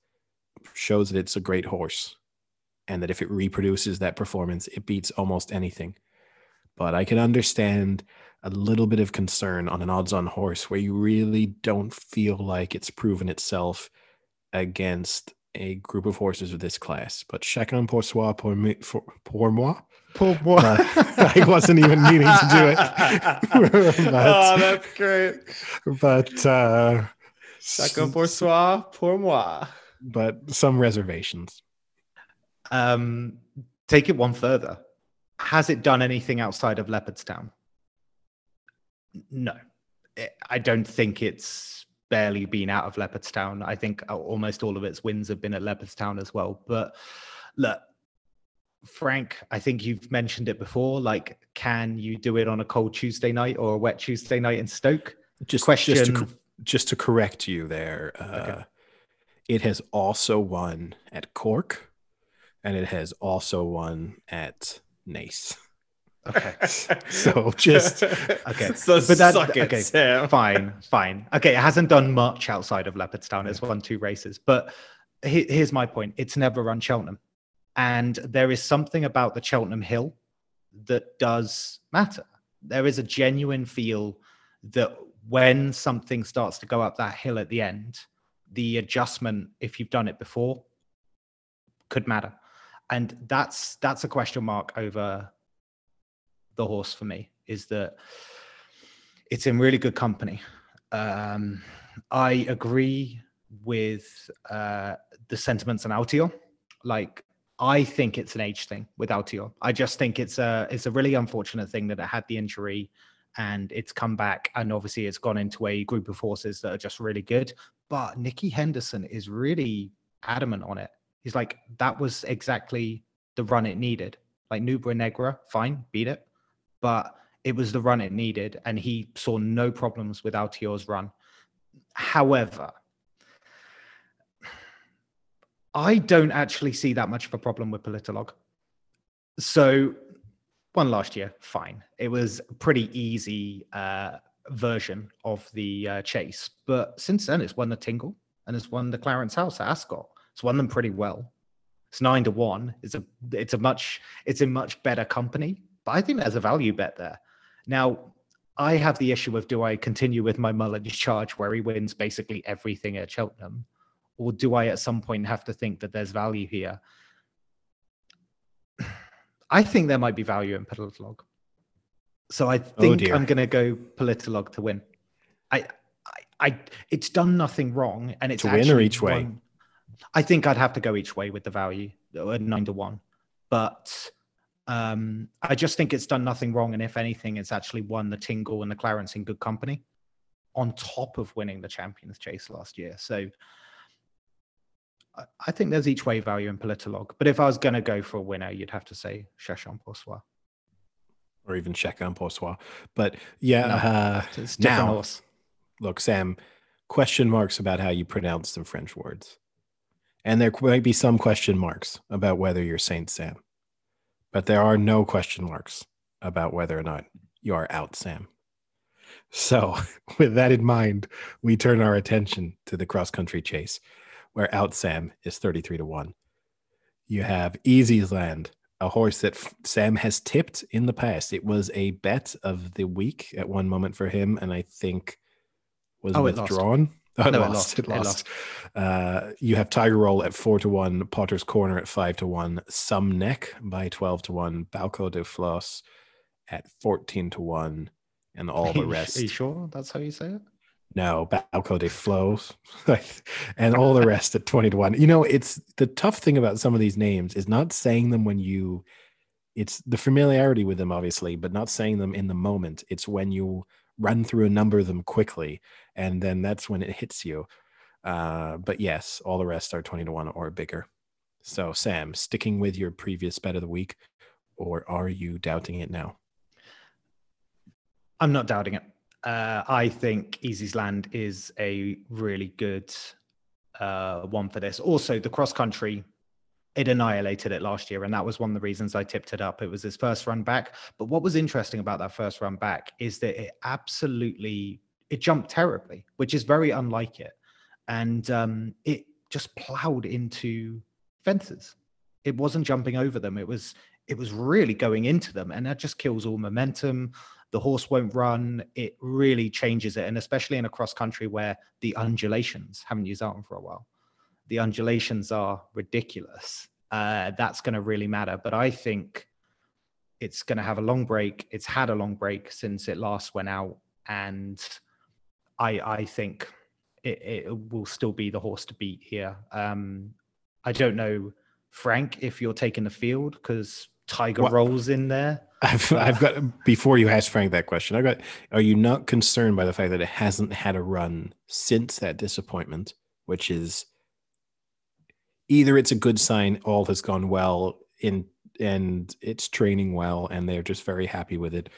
shows that it's a great horse and that if it reproduces that performance, it beats almost anything. But I can understand a little bit of concern on an odds on horse where you really don't feel like it's proven itself against a group of horses of this class. But chacun pour soi pour, me, for, pour moi. Poor boy. I wasn't even meaning to do it. oh, but, that's great. but uh, Chacun pour soi, pour moi. but some reservations. um, take it one further. Has it done anything outside of Leopardstown? No, I- I don't think it's barely been out of Leopardstown. I think uh, almost all of its wins have been at Leopardstown as well. But look, Frank, I think you've mentioned it before. Like, can you do it on a cold Tuesday night or a wet Tuesday night in Stoke? Just Question. Just to, just to correct you there, uh, Okay. it has also won at Cork, and it has also won at Naas. Okay. So just Okay. So But that- suck it, okay, Sam. fine, fine. Okay, it hasn't done much outside of Leopardstown. It's won two races, but he- here's my point it's never run Cheltenham. And there is something about the Cheltenham Hill that does matter. There is a genuine feel that when something starts to go up that hill at the end, the adjustment, if you've done it before, could matter. And that's that's a question mark over the horse for me, is that it's in really good company. Um, I agree with uh, the sentiments on Altior. Like, I think it's an age thing with Altior. I just think it's a it's a really unfortunate thing that it had the injury and it's come back and obviously it's gone into a group of horses that are just really good. But Nicky Henderson is really adamant on it. He's like, that was exactly the run it needed. Like Nube Negra, fine, beat it. But it was the run it needed, and he saw no problems with Altior's run. However, I don't actually see that much of a problem with Politologue. So, one last year, fine. It was a pretty easy uh, version of the uh, chase. But since then, it's won the Tingle and it's won the Clarence House at Ascot. It's won them pretty well. It's nine to one. It's a it's a much it's in much better company. But I think there's a value bet there. Now, I have the issue of do I continue with my Mullen charge where he wins basically everything at Cheltenham, or do I at some point have to think that there's value here? I think there might be value in Politologue. So I think dear. I'm going to go Politologue to win. I, I, I, it's done nothing wrong, and it's To win or each way? won- I think I'd have to go each way with the value, uh, nine to one. But um, I just think it's done nothing wrong, and if anything, it's actually won the Tingle and the Clarence in good company, on top of winning the Champions Chase last year. So I, think there's each way value in Politologue. But if I was going to go for a winner, you'd have to say Chachon Poursois. or even Chacun Poursois. But yeah, No, uh, It's now, horse. look, Sam, question marks about how you pronounce some French words. And there might be some question marks about whether you're Saint Sam. But there are no question marks about whether or not you are out Sam. So, with that in mind, we turn our attention to the cross country chase, where out Sam is 33 to 1. You have Easysland, a horse that Sam has tipped in the past. It was a bet of the week at one moment for him, and I think was Oh, withdrawn. Oh, No, it it lost. It lost. Uh, you have Tiger Roll at four to one, Potter's Corner at five to one, Some Neck by twelve to one, Balco de Floss at fourteen to one, and all the rest. Are you sure that's how you say it? No, Balco de Flows, and all the rest at 20 to 1. You know, it's the tough thing about some of these names is not saying them when you, it's the familiarity with them, obviously, but not saying them in the moment. It's when you run through a number of them quickly, and then that's when it hits you. Uh, but yes, all the rest are 20 to 1 or bigger. So, Sam, sticking with your previous bet of the week, or are you doubting it now? I'm not doubting it. Uh, I think Easysland is a really good uh, one for this. Also, the cross country, it annihilated it last year, and that was one of the reasons I tipped it up. It was his first run back. But what was interesting about that first run back is that it absolutely it jumped terribly, which is very unlike it, and um, it just plowed into fences. It wasn't jumping over them. It was it was really going into them, and that just kills all momentum the horse won't run. It really changes it. And especially in a cross country where the undulations, haven't used that one for a while, the undulations are ridiculous. Uh, that's going to really matter. But I think it's going to have a long break. It's had a long break since it last went out. And I, I think it, it will still be the horse to beat here. Um, I don't know, Frank, if you're taking the field because Tiger What- rolls in there. I've, I've got before you ask Frank that question. I got. Are you not concerned by the fact that it hasn't had a run since that disappointment, which is either it's a good sign, all has gone well in and it's training well, and they're just very happy with it,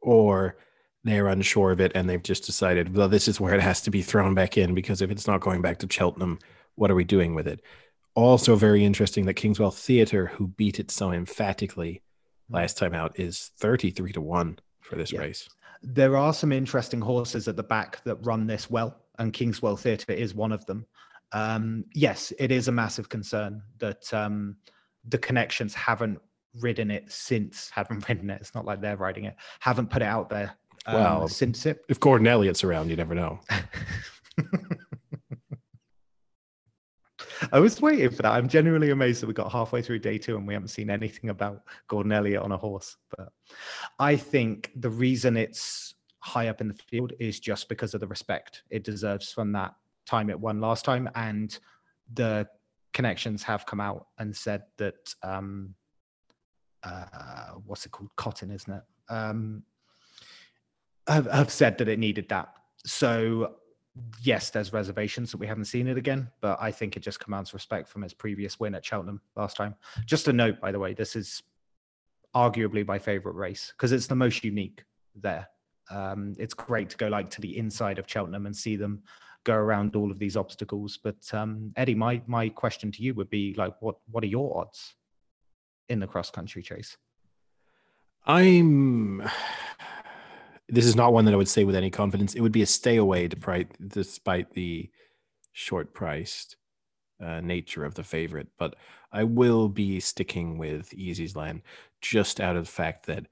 or they're unsure of it and they've just decided, well, this is where it has to be thrown back in because if it's not going back to Cheltenham, what are we doing with it? Also, very interesting that Kingswell Theatre, who beat it so emphatically last time out is 33 to 1 for this Yeah. race. there are some interesting horses at the back that run this well, and Kingswell Theatre is one of them. Um, yes, it is a massive concern that um, the connections haven't ridden it since haven't ridden it. It's not like they're riding it. Haven't put it out there um, Well, since it. If Gordon Elliott's around, you never know. I was waiting for that. I'm genuinely amazed that we got halfway through day two and we haven't seen anything about Gordon Elliott on a horse. But I think the reason it's high up in the field is just because of the respect it deserves from that time it won last time. And the connections have come out and said that, um, uh, what's it called? Cottin, isn't it? Um, have, have said that it needed that. So yes, there's reservations that we haven't seen it again, but I think it just commands respect from his previous win at Cheltenham last time. Just a note, by the way, this is arguably my favorite race because it's the most unique there. Um, it's great to go like to the inside of Cheltenham and see them go around all of these obstacles. But um, Eddie, my my question to you would be like, what what are your odds in the cross country chase? I'm. This is not one that I would say with any confidence. It would be a stay away, despite despite the short priced uh, nature of the favorite. But I will be sticking with Easysland just out of the fact that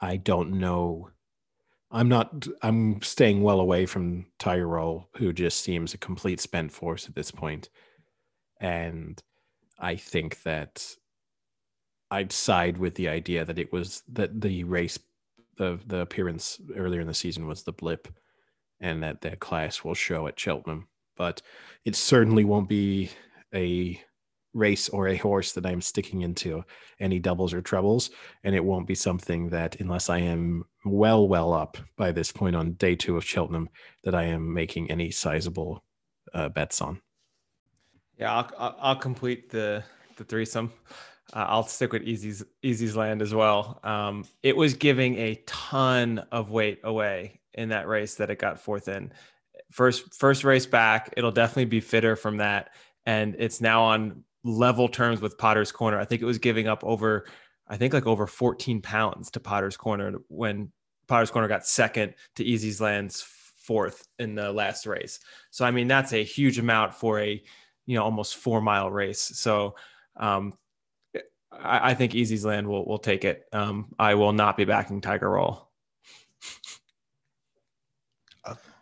I don't know. I'm not. I'm staying well away from Tiger Roll, who just seems a complete spent force at this point. point, and I think that I'd side with the idea that it was that the race, the the appearance earlier in the season was the blip, and that that class will show at Cheltenham. But it certainly won't be a race or a horse that I'm sticking into any doubles or trebles, and it won't be something that unless I am well well up by this point on day two of Cheltenham, that I am making any sizable uh, bets on. Yeah, I'll, I'll, complete the the threesome. Uh, I'll stick with Easy's Easysland as well. Um, it was giving a ton of weight away in that race that it got fourth in. First first race back, it'll definitely be fitter from that, and it's now on level terms with Potter's Corner. I think it was giving up over, I think like over 14 pounds to Potter's Corner when Potter's Corner got second to Easysland's fourth in the last race. So I mean that's a huge amount for a you know almost four mile race. So um, I, I think Easysland will will take it. Um, I will not be backing Tiger Roll.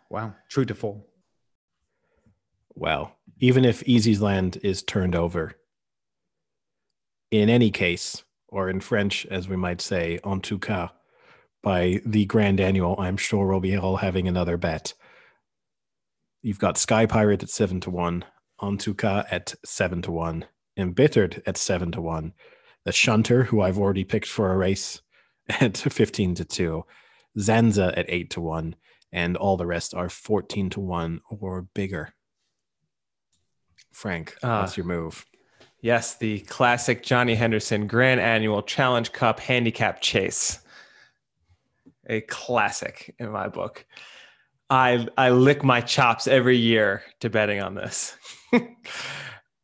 Wow, true to form. Well, even if Easysland is turned over, in any case, or in French, as we might say, en tout cas, by the Grand Annual, I'm sure we'll be all having another bet. You've got Sky Pirate at seven to one, en tout cas at seven to one, Embittered at seven to one, the Shunter, who I've already picked for a race, at 15 to two, Zanza at eight to one, and all the rest are 14 to one or bigger. Frank, Ah. what's your move? Yes, the classic Johnny Henderson Grand Annual Challenge Cup Handicap Chase. A classic in my book. I I lick my chops every year to betting on this. uh,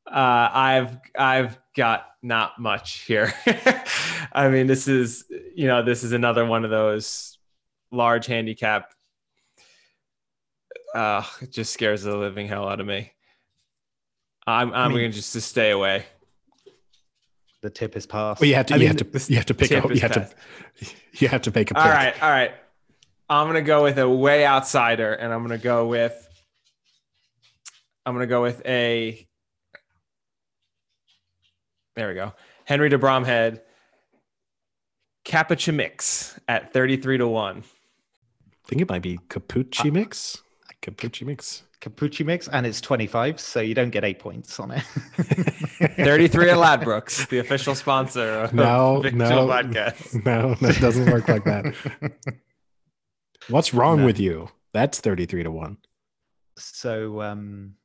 I've I've got not much here. I mean, this is you know this is another one of those large handicap. Uh, it just scares the living hell out of me. I'm I'm mean- going to just to stay away. The tip is passed. Well, you have to. I you mean, have to. You have to pick. tip A, you is have to. You have to pick a pick. All right, all right. I'm gonna go with a way outsider, and I'm gonna go with. I'm gonna go with a. There we go. Henry de Bromhead. Capachimix at 33 to 1. I think it might be Capucci Uh, mix. Capucci mix. Capucci mix, and it's 25, so you don't get eight points on it. 33 at Ladbrokes, the official sponsor of No, Victual no. Podcast. No, that doesn't work like that. What's wrong No. with you? That's thirty-three to one. so, um,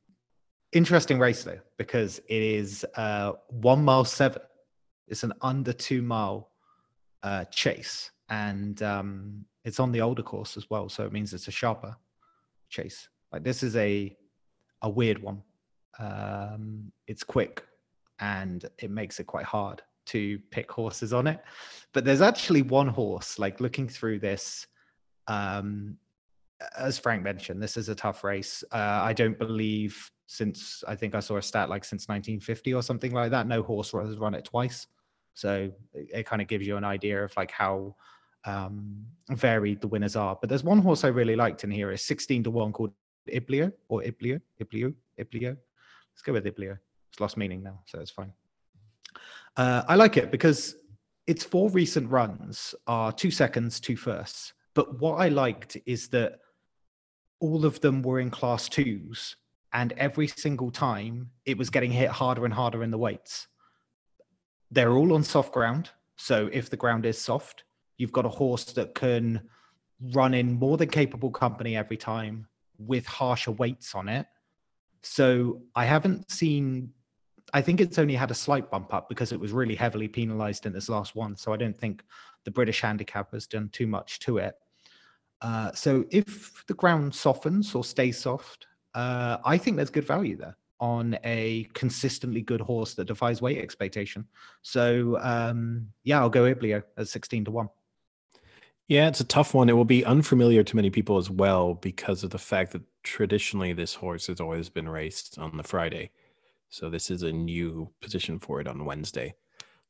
interesting race though, because it is uh, one mile seven. It's an under two mile uh, chase, and um, it's on the older course as well. So it means it's a sharper chase. Like this is a a weird one. Um, it's quick, and it makes it quite hard to pick horses on it. But there's actually one horse. Like looking through this, um, as Frank mentioned, this is a tough race. Uh, I don't believe since I think I saw a stat like since 1950 or something like that. No horse has run it twice. So it, it kind of gives you an idea of like how um, varied the winners are. But there's one horse I really liked in here. It's 16 to 1 called Iblio or Iblio, Iblio, Iblio. Let's go with Iblio. It's lost meaning now, so it's fine. Uh, I like it because its four recent runs are two seconds, two firsts. But what I liked is that all of them were in class twos, and every single time it was getting hit harder and harder in the weights. They're all on soft ground. So if the ground is soft, you've got a horse that can run in more than capable company every time with harsher weights on it. So I haven't seen I think it's only had a slight bump up because it was really heavily penalized in this last one. So I don't think the British handicap has done too much to it. Uh, so if the ground softens or stays soft, uh, I think there's good value there on a consistently good horse that defies weight expectation. So um, yeah, I'll go Iblio at 16 to 1. Yeah, it's a tough one. It will be unfamiliar to many people as well because of the fact that traditionally this horse has always been raced on the Friday. So this is a new position for it on Wednesday.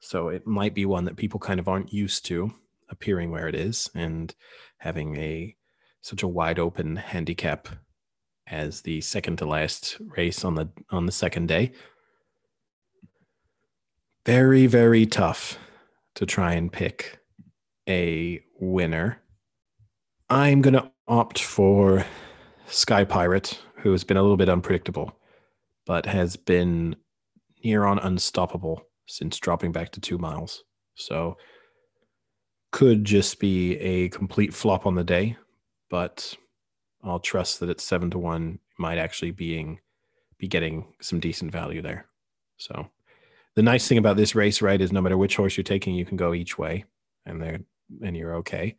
So it might be one that people kind of aren't used to appearing where it is and having a such a wide open handicap as the second to last race on the on the second day. Very very tough to try and pick a winner. I'm going to opt for Sky Pirate, who has been a little bit unpredictable but has been near on unstoppable since dropping back to two miles. So could just be a complete flop on the day, but I'll trust that it's seven to one might actually being be getting some decent value there. So the nice thing about this race, right, is no matter which horse you're taking, you can go each way, and they and you're okay.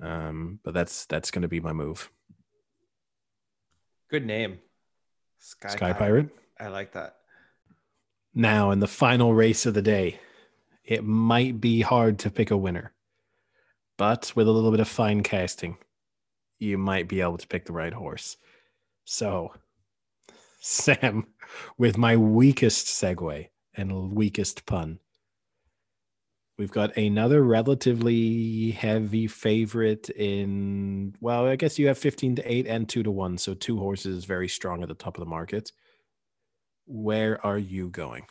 Um, but that's that's going to be my move. Good name. Sky, Sky Pirate. I like that. Now, in the final race of the day, it might be hard to pick a winner, but with a little bit of fine casting, you might be able to pick the right horse. So, Sam, with my weakest segue and weakest pun, We've got another relatively heavy favorite in, well, I guess you have 15 to 8 and 2 to 1. So two horses very strong at the top of the market. Where are you going?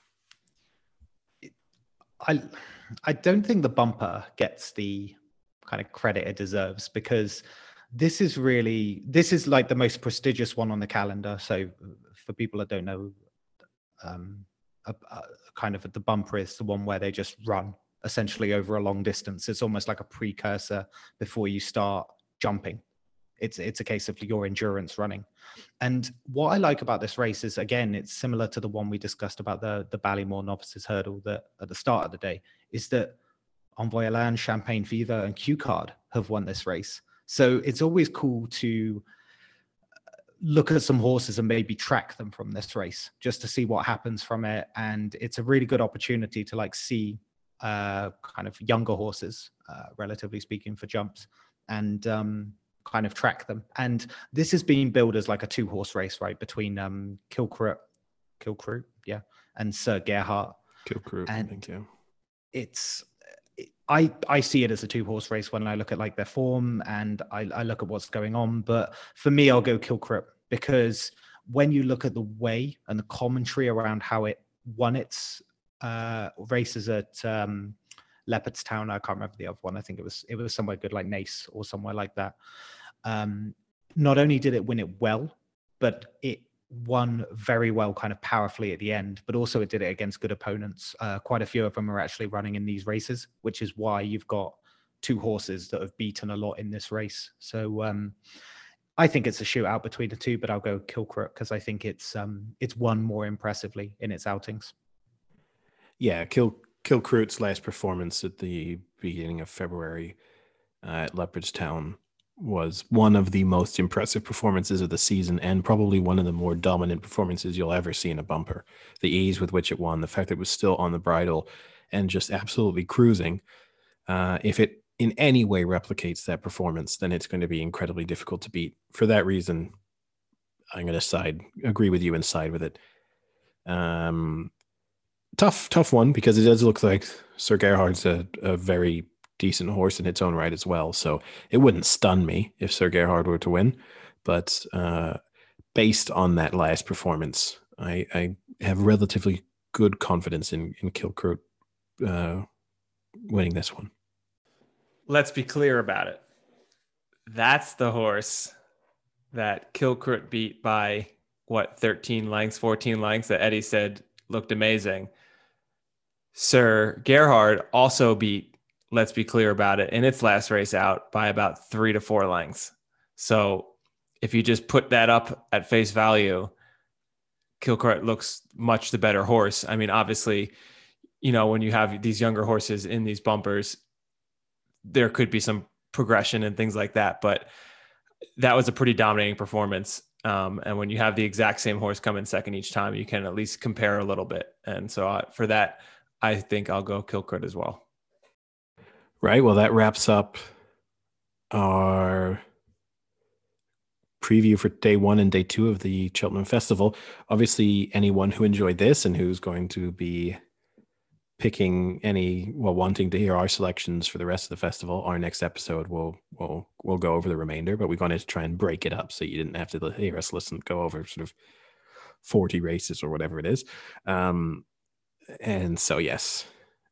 I I don't think the bumper gets the kind of credit it deserves because this is really this is like the most prestigious one on the calendar. So for people that don't know, um, a, a kind of the bumper is the one where they just run essentially over a long distance. It's almost like a precursor before you start jumping. It's it's a case of your endurance running. And what I like about this race is again, it's similar to the one we discussed about the the Ballymore novices hurdle that at the start of the day, is that Envoi Allen, Champagne Fever, and Cue Card have won this race. So it's always cool to uh, look at some horses and maybe track them from this race just to see what happens from it. And it's a really good opportunity to like see uh, kind of younger horses, uh, relatively speaking, for jumps, and um, kind of track them. And this is being billed as like a two horse race, right, between um, Kilcruit, Kilcruit, yeah, and Sir Gerhard. Kilcruit, and thank you. It's I I see it as a two horse race when I look at like their form and I, I look at what's going on. But for me, I'll go Kilcruit because when you look at the way and the commentary around how it won its uh, races at um, Leopardstown. I can't remember the other one. I think it was it was somewhere good like Naas or somewhere like that. Um, not only did it win it well, but it won very well, kind of powerfully at the end. But also it did it against good opponents. Uh, quite a few of them are actually running in these races, which is why you've got two horses that have beaten a lot in this race. So um, I think it's a shootout between the two, but I'll go Kilcruit because I think it's um, it's won more impressively in its outings yeah, Kill Kilcruit's last performance at the beginning of February uh, at Leopardstown was one of the most impressive performances of the season and probably one of the more dominant performances you'll ever see in a bumper. The ease with which it won, the fact that it was still on the bridle and just absolutely cruising. Uh, if it in any way replicates that performance, then it's going to be incredibly difficult to beat. For that reason, I'm gonna side agree with you and side with it. Um, tough, tough one because it does look like Sir Gerhard's a, a very decent horse in its own right as well. So it wouldn't stun me if Sir Gerhard were to win, but uh, based on that last performance, I, I have relatively good confidence in in Kilcruit uh, winning this one. Let's be clear about it. That's the horse that Kilcruit beat by what 13 lengths, 14 lengths that Eddie said looked amazing. Sir Gerhard also beat, let's be clear about it, in its last race out by about three to four lengths. So if you just put that up at face value, Kilcruit looks much the better horse. I mean, obviously, you know, when you have these younger horses in these bumpers, there could be some progression and things like that. But that was a pretty dominating performance. Um, and when you have the exact same horse come in second each time, you can at least compare a little bit. And so uh, for that, I think I'll go Kilcruit as well. Right. Well, that wraps up our preview for day one and day two of the Cheltenham Festival. Obviously, anyone who enjoyed this and who's going to be picking any well wanting to hear our selections for the rest of the festival our next episode will will will go over the remainder but we're going to try and break it up so you didn't have to hear us listen go over sort of 40 races or whatever it is um and so yes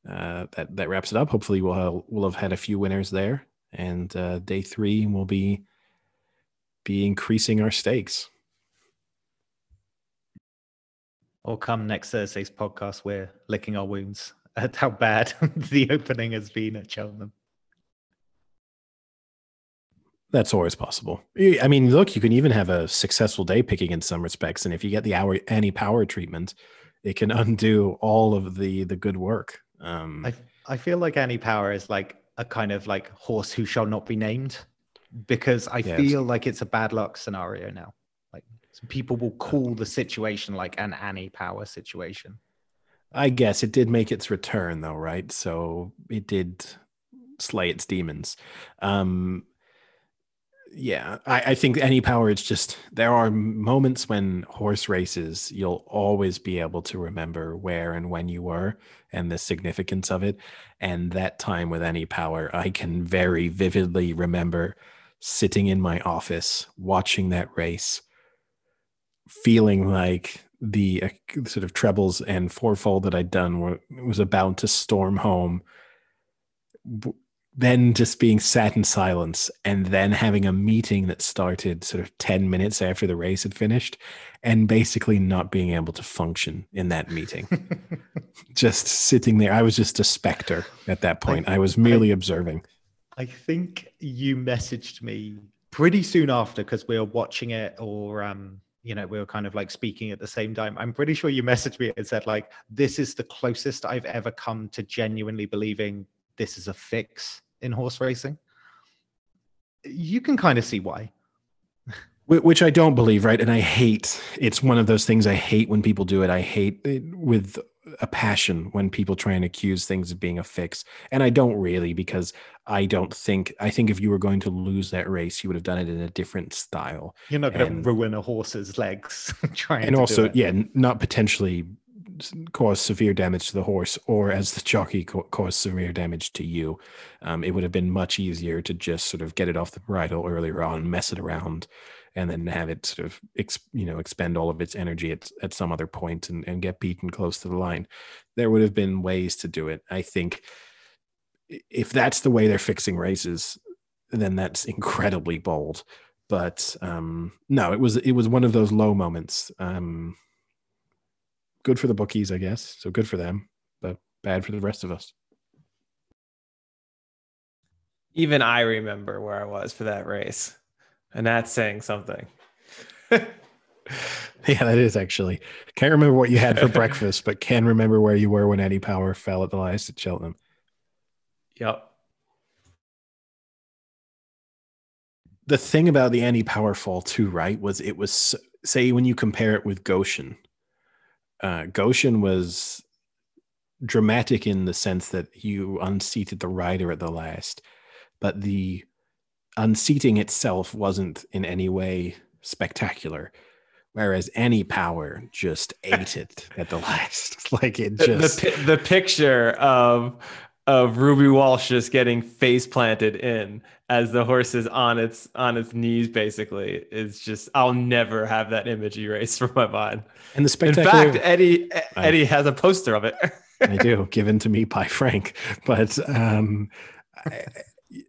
uh that that wraps it up hopefully we'll have, we'll have had a few winners there and uh day three will be be increasing our stakes Or come next Thursday's podcast, we're licking our wounds at how bad the opening has been at Cheltenham. That's always possible. I mean, look, you can even have a successful day picking in some respects, and if you get the hour Annie Power treatment, it can undo all of the the good work. Um, I I feel like Annie Power is like a kind of like horse who shall not be named because I Yeah, feel like it's a bad luck scenario now. Like so people will call the situation like an Annie Power situation. I guess it did make its return, though, right? So it did slay its demons. Um, yeah, I, I think Annie Power. It's just there are moments when horse races you'll always be able to remember where and when you were and the significance of it. And that time with Annie Power, I can very vividly remember sitting in my office watching that race, feeling like the uh, sort of trebles and fourfold that I'd done were, was about to storm home. Then just being sat in silence and then having a meeting that started sort of 10 minutes after the race had finished and basically not being able to function in that meeting. just sitting there. I was just a specter at that point. I, was merely observing. I think you messaged me pretty soon after because we were watching it or um you know we were kind of like speaking at the same time i'm pretty sure you messaged me and said like this is the closest i've ever come to genuinely believing this is a fix in horse racing you can kind of see why which I don't believe, right? And I hate. It's one of those things I hate when people do it. I hate it with a passion when people try and accuse things of being a fix, and I don't really because I don't think. I think if you were going to lose that race, you would have done it in a different style, you're not going to ruin a horse's legs trying and also, yeah, not potentially cause severe damage to the horse, or as the jockey co- cause severe damage to you. Um, it would have been much easier to just sort of get it off the bridle earlier on, mess it around, and then have it sort of ex, you know expend all of its energy at, at some other point and, and get beaten close to the line. There would have been ways to do it. I think if that's the way they're fixing races, then that's incredibly bold. But um, no, it was it was one of those low moments. Um, good for the bookies, I guess. So good for them, but bad for the rest of us. Even I remember where I was for that race, and that's saying something. Yeah, that is actually. Can't remember what you had for breakfast, but can remember where you were when Annie Power fell at the last at Cheltenham. Yep. The thing about the Annie Power fall too, right, was it was say when you compare it with Goshen. Uh, Goshen was dramatic in the sense that you unseated the rider at the last, but the unseating itself wasn't in any way spectacular. whereas Annie Power just ate it at the last. Like it just the, pi- the picture of of Ruby Walsh just getting face planted in as the horse is on its on its knees basically is just I'll never have that image erased from my mind. and the In fact, Eddie Eddie has a poster of it. I do, given to me by Frank. But um, I-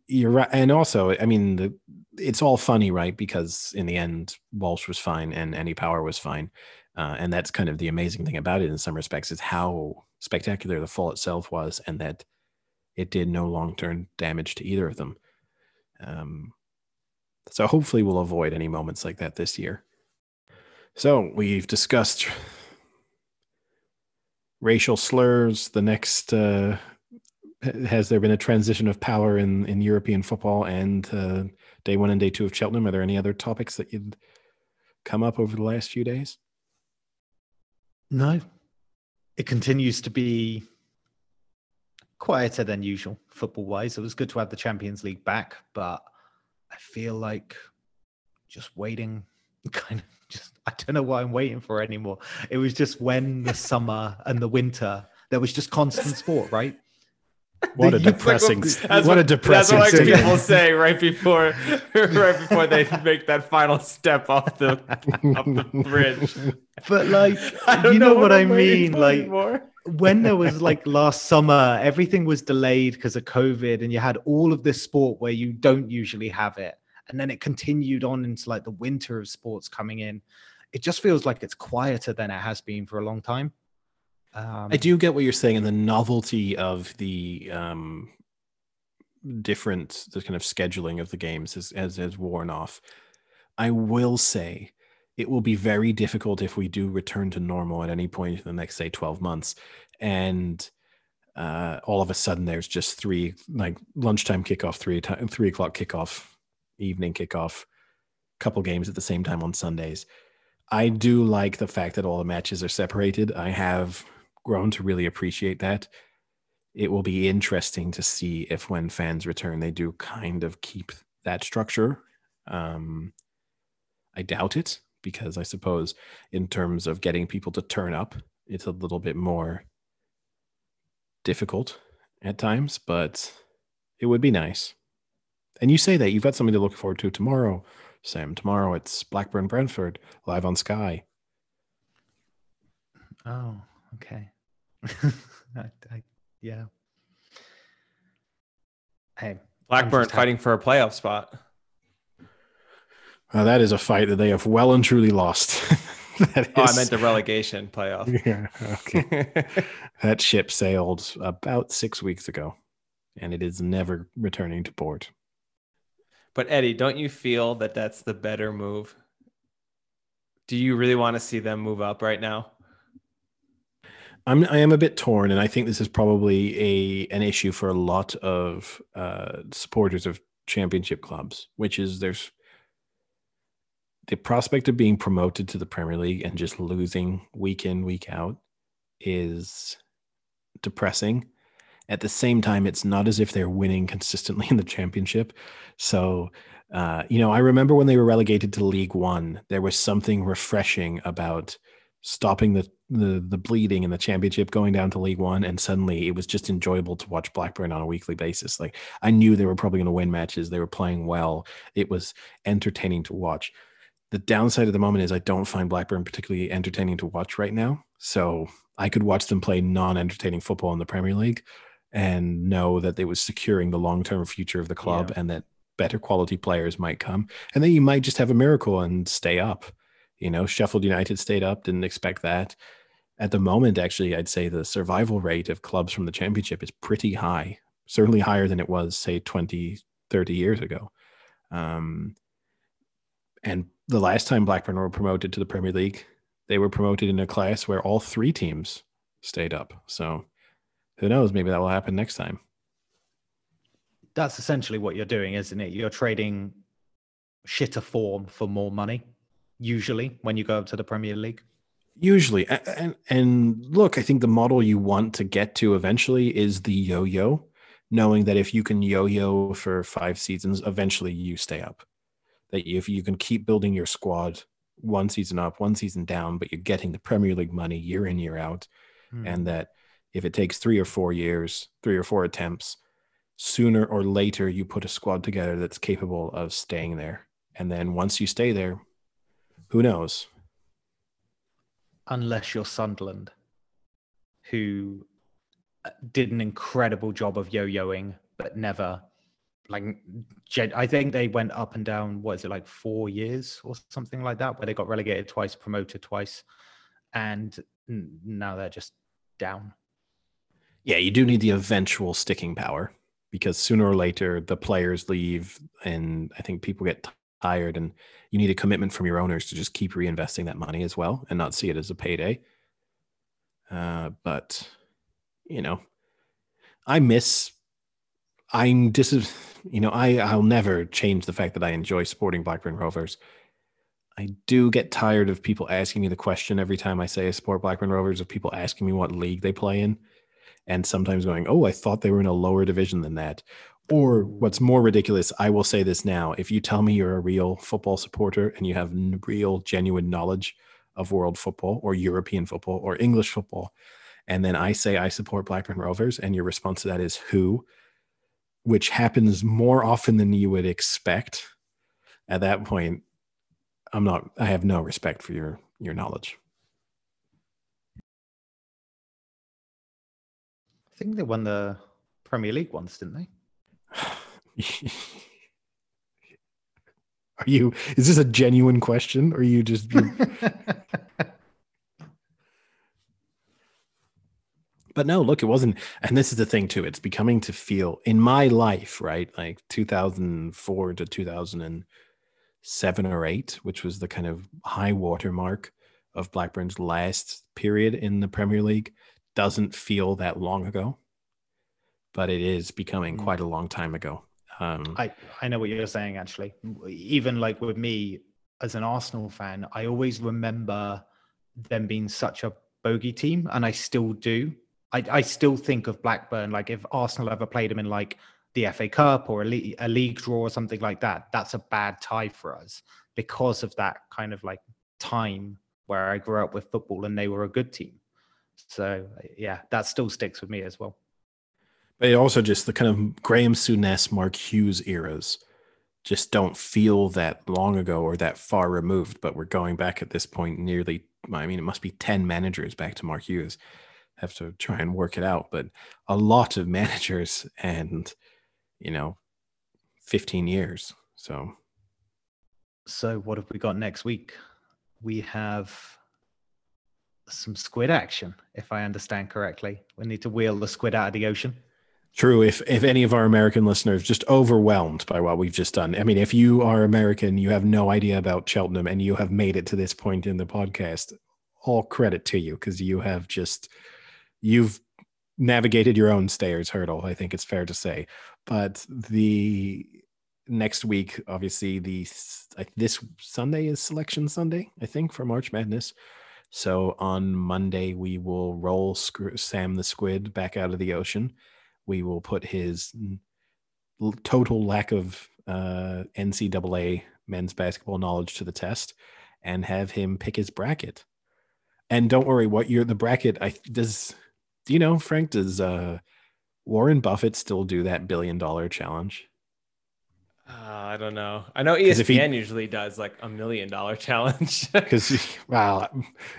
you're right, and also, I mean, the, it's all funny, right? Because in the end, Walsh was fine, and Annie Power was fine, uh, and that's kind of the amazing thing about it. In some respects, is how spectacular the fall itself was, and that it did no long-term damage to either of them. Um, so hopefully, we'll avoid any moments like that this year. So we've discussed racial slurs. The next uh, has there been a transition of power in in European football and uh, day one and day two of Cheltenham? Are there any other topics that you'd come up over the last few days? No, it continues to be quieter than usual football wise. It was good to have the Champions League back, but I feel like just waiting kind of just I don't know what I'm waiting for anymore. It was just when the summer and the winter there was just constant sport, right? What a depressing, That's what a depressing. That's what thing. people say right before right before they make that final step off the off the bridge. But like you know, what I I'm mean? Like anymore. when there was like last summer, everything was delayed because of COVID, and you had all of this sport where you don't usually have it. And then it continued on into like the winter of sports coming in. It just feels like it's quieter than it has been for a long time. Um, I do get what you're saying, and the novelty of the um, different, the kind of scheduling of the games has, has has worn off. I will say, it will be very difficult if we do return to normal at any point in the next, say, 12 months, and uh, all of a sudden there's just three like lunchtime kickoff, three ti- three o'clock kickoff, evening kickoff, couple games at the same time on Sundays. I do like the fact that all the matches are separated. I have grown to really appreciate that. It will be interesting to see if when fans return, they do kind of keep that structure. Um, I doubt it because I suppose, in terms of getting people to turn up, it's a little bit more difficult at times, but it would be nice. And you say that you've got something to look forward to tomorrow, Sam. Tomorrow it's Blackburn Brentford live on Sky. oh, okay. I, I, yeah. Hey, Blackburn fighting for a playoff spot. Uh, that is a fight that they have well and truly lost. That Oh, I meant the relegation playoff. Yeah, okay. that ship sailed about six weeks ago, and it is never returning to port. but Eddie, don't you feel that that's the better move? Do you really want to see them move up right now? I'm I am a bit torn, and I think this is probably a an issue for a lot of uh, supporters of championship clubs, which is there's the prospect of being promoted to the Premier League and just losing week in week out is depressing. At the same time, it's not as if they're winning consistently in the championship. So, uh, you know, I remember when they were relegated to League One, there was something refreshing about stopping the, the the bleeding in the championship, going down to League One, and suddenly it was just enjoyable to watch Blackburn on a weekly basis. Like I knew they were probably going to win matches. They were playing well. It was entertaining to watch. The downside of the moment is I don't find Blackburn particularly entertaining to watch right now. So I could watch them play non-entertaining football in the Premier League and know that they was securing the long-term future of the club Yeah. and that better quality players might come. And then you might just have a miracle and stay up. You know, Sheffield United stayed up, didn't expect that. At the moment, actually, I'd say the survival rate of clubs from the championship is pretty high, certainly higher than it was, say, 20, 30 years ago. Um, and the last time Blackburn were promoted to the Premier League, they were promoted in a class where all three teams stayed up. So who knows? Maybe that will happen next time. that's essentially what you're doing, isn't it? You're trading shitter form for more money, usually when you go up to the Premier League. Usually, and and look, I think the model you want to get to eventually is the yo-yo, knowing that if you can yo-yo for five seasons, eventually you stay up. That if you can keep building your squad one season up, one season down, but you're getting the Premier League money year in, year out. Hmm. And that if it takes three or four years, three or four attempts, sooner or later you put a squad together that's capable of staying there. And then once you stay there, who knows? Unless you're Sunderland, who did an incredible job of yo-yoing, but never like I think they went up and down. What is it like four years or something like that, where they got relegated twice, promoted twice, and now they're just down. Yeah, you do need the eventual sticking power because sooner or later the players leave and I think people get tired and you need a commitment from your owners to just keep reinvesting that money as well and not see it as a payday. Uh, but you know, I miss I'm dis you know, I I'll never change the fact that I enjoy supporting Blackburn Rovers. I do get tired of people asking me the question every time I say I support Blackburn Rovers of people asking me what league they play in and sometimes going, "Oh, I thought they were in a lower division than that." Or what's more ridiculous, I will say this now: if you tell me you're a real football supporter and you have real, genuine knowledge of world football or European football or English football, and then I say I support Blackburn Rovers, and your response to that is who, which happens more often than you would expect. At that point, I'm not. I have no respect for your your knowledge. I think they won the Premier League once, didn't they? Are you? Is this a genuine question, or are you just? but no, look, it wasn't. And this is the thing too. It's becoming to feel in my life, right? Like 2004 to 2007 or eight, which was the kind of high water mark of Blackburn's last period in the Premier League, doesn't feel that long ago. But it is becoming Mm. quite a long time ago. Um, I I know what you're saying actually. Even like with me as an Arsenal fan, I always remember them being such a bogey team, and I still do. I I still think of Blackburn like if Arsenal ever played them in like the FA Cup or a a league draw or something like that, that's a bad tie for us because of that kind of like time where I grew up with football and they were a good team. So yeah, that still sticks with me as well. But also just the kind of Graham Souness, Mark Hughes eras just don't feel that long ago or that far removed. But we're going back at this point nearly, I mean, it must be 10 managers back to Mark Hughes. Have to try and work it out. But a lot of managers and, you know, 15 years. So So what have we got next week? We have some squid action, if I understand correctly. We need to wheel the squid out of the ocean. True. If if any of our American listeners just overwhelmed by what we've just done, I mean, if you are American, you have no idea about Cheltenham, and you have made it to this point in the podcast, all credit to you because you have just you've navigated your own Stayers' Hurdle. I think it's fair to say. But the next week, obviously, the this Sunday is Selection Sunday, I think, for March Madness. So on Monday, we will roll Sam the Squid back out of the ocean we will put his total lack of uh, NCAA men's basketball knowledge to the test and have him pick his bracket. And don't worry, what you're the bracket. I does. Do you know, Frank? Does uh, Warren Buffett still do that billion dollar challenge? Uh, I don't know. I know E if he- ESPN usually does like a million dollar challenge. Because, wow,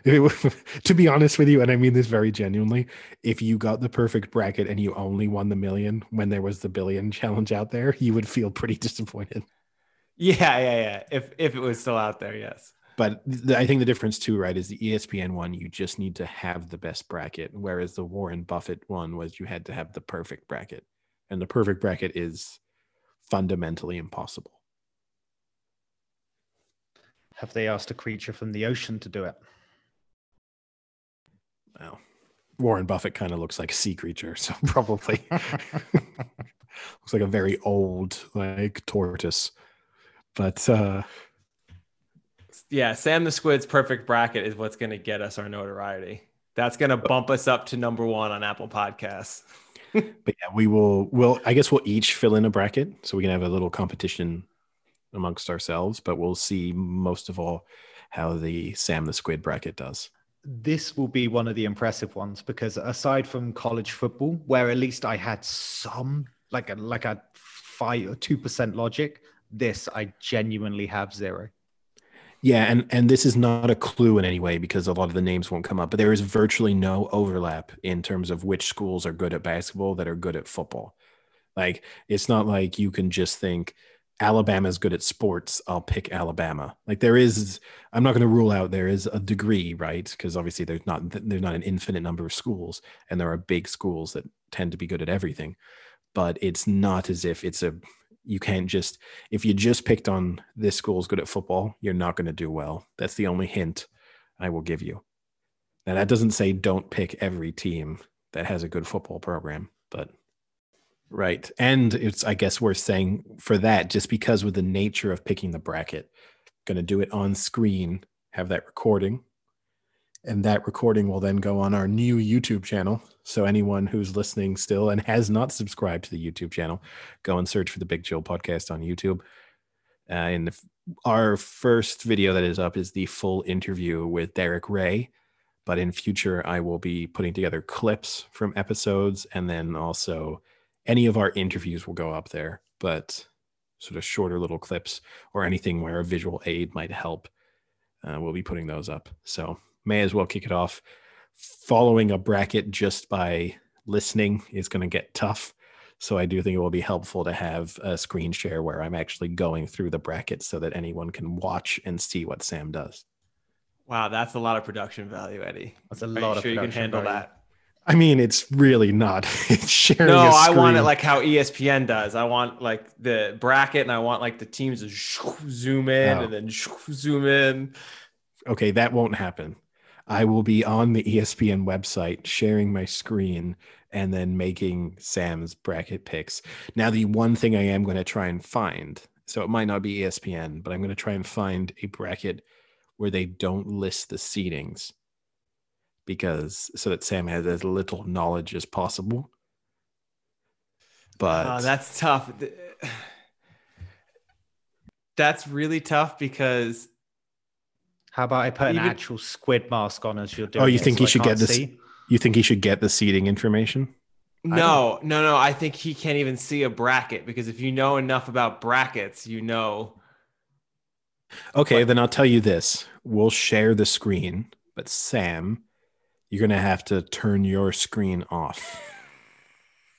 to be honest with you, and I mean this very genuinely, if you got the perfect bracket and you only won the million when there was the billion challenge out there, you would feel pretty disappointed. yeah, yeah, yeah. If if it was still out there, yes. But I think the difference too, right, is the ESPN one, you just need to have the best bracket, whereas the Warren Buffett one was you had to have the perfect bracket. And the perfect bracket is fundamentally impossible. Have they asked a creature from the ocean to do it? Well, Warren Buffett kind of looks like a sea creature, so probably looks like a very old like tortoise. But uh Yeah, Sam the Squid's perfect bracket is what's going to get us our notoriety. That's going to bump us up to number one on Apple Podcasts. but yeah, we will we'll I guess we'll each fill in a bracket so we can have a little competition amongst ourselves, but we'll see most of all how the Sam the Squid bracket does. this will be one of the impressive ones because aside from college football, where at least I had some like a like a five or two percent logic, this I genuinely have zero. Yeah, and and this is not a clue in any way because a lot of the names won't come up, but there is virtually no overlap in terms of which schools are good at basketball that are good at football. Like it's not like you can just think Alabama's good at sports, I'll pick Alabama. Like there is I'm not going to rule out there is a degree, right? Because obviously there's not there's not an infinite number of schools and there are big schools that tend to be good at everything. But it's not as if it's a you can't just if you just picked on this school's good at football, you're not going to do well. That's the only hint I will give you. Now that doesn't say don't pick every team that has a good football program, but right. And it's I guess worth saying for that just because with the nature of picking the bracket, going to do it on screen, have that recording. And that recording will then go on our new YouTube channel. So anyone who's listening still and has not subscribed to the YouTube channel, go and search for the Big Chill podcast on YouTube. Uh, and our first video that is up is the full interview with Derek Rae. But in future, I will be putting together clips from episodes, and then also any of our interviews will go up there. But sort of shorter little clips or anything where a visual aid might help, uh, we'll be putting those up. So may as well kick it off. Following a bracket just by listening is going to get tough. So I do think it will be helpful to have a screen share where I'm actually going through the brackets so that anyone can watch and see what Sam does. Wow, that's a lot of production value, Eddie. That's a Are lot you of sure you can handle value. that? I mean, it's really not. It's sharing. No, I want it like how ESPN does. I want like the bracket, and I want like the teams to zoom in Oh. and then zoom in. okay, that won't happen. I will be on the ESPN website sharing my screen and then making Sam's bracket picks. Now, the one thing I am going to try and find, so it might not be ESPN, but I'm going to try and find a bracket where they don't list the seedings because so that Sam has as little knowledge as possible. But Oh, that's tough. That's really tough because How about I put an Even- actual squid mask on as you're doing? Oh, you it think so you should get this- see? you think he should get the seeding information? no, no, no. I think he can't even see a bracket because if you know enough about brackets, you know. Okay, What? then I'll tell you this. We'll share the screen, but Sam, you're going to have to turn your screen off.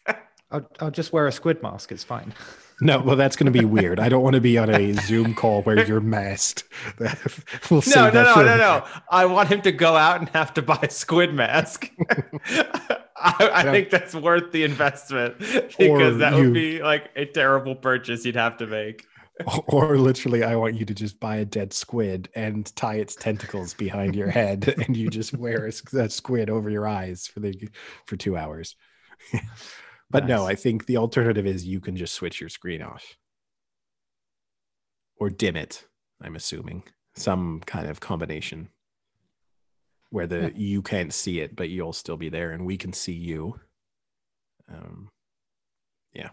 I'll, I'll just wear a squid mask. It's fine. No, well, that's going to be weird. I don't want to be on a Zoom call where you're masked. we'll No, no, no, for- no, no. I want him to go out and have to buy a squid mask. I, I Yeah. think that's worth the investment because Or that you- would be like a terrible purchase you'd have to make. Or literally, I want you to just buy a dead squid and tie its tentacles behind your head, and you just wear a, that squid over your eyes for the for two hours. But no, I think the alternative is you can just switch your screen off or dim it. I'm assuming some kind of combination where the Yeah. you can't see it, but you'll still be there, and we can see you. Um, yeah.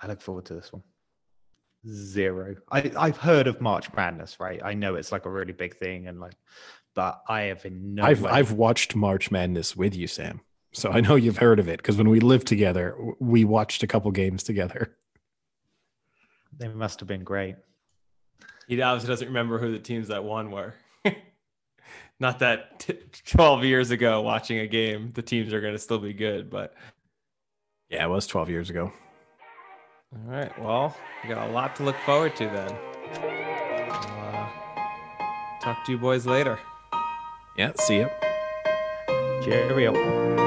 I look forward to this one. Zero. I, I've heard of March Madness, right? I know it's like a really big thing, and like, but I have in no I've way. I've watched March Madness with you, Sam. So I know you've heard of it because when we lived together, we watched a couple games together. They must have been great. He obviously doesn't remember who the teams that won were. Not that t- 12 years ago, watching a game, the teams are going to still be good. But Yeah, it was 12 years ago. all right, well, we got a lot to look forward to then. Uh, talk to you boys later. Yeah, see you. Cheerio.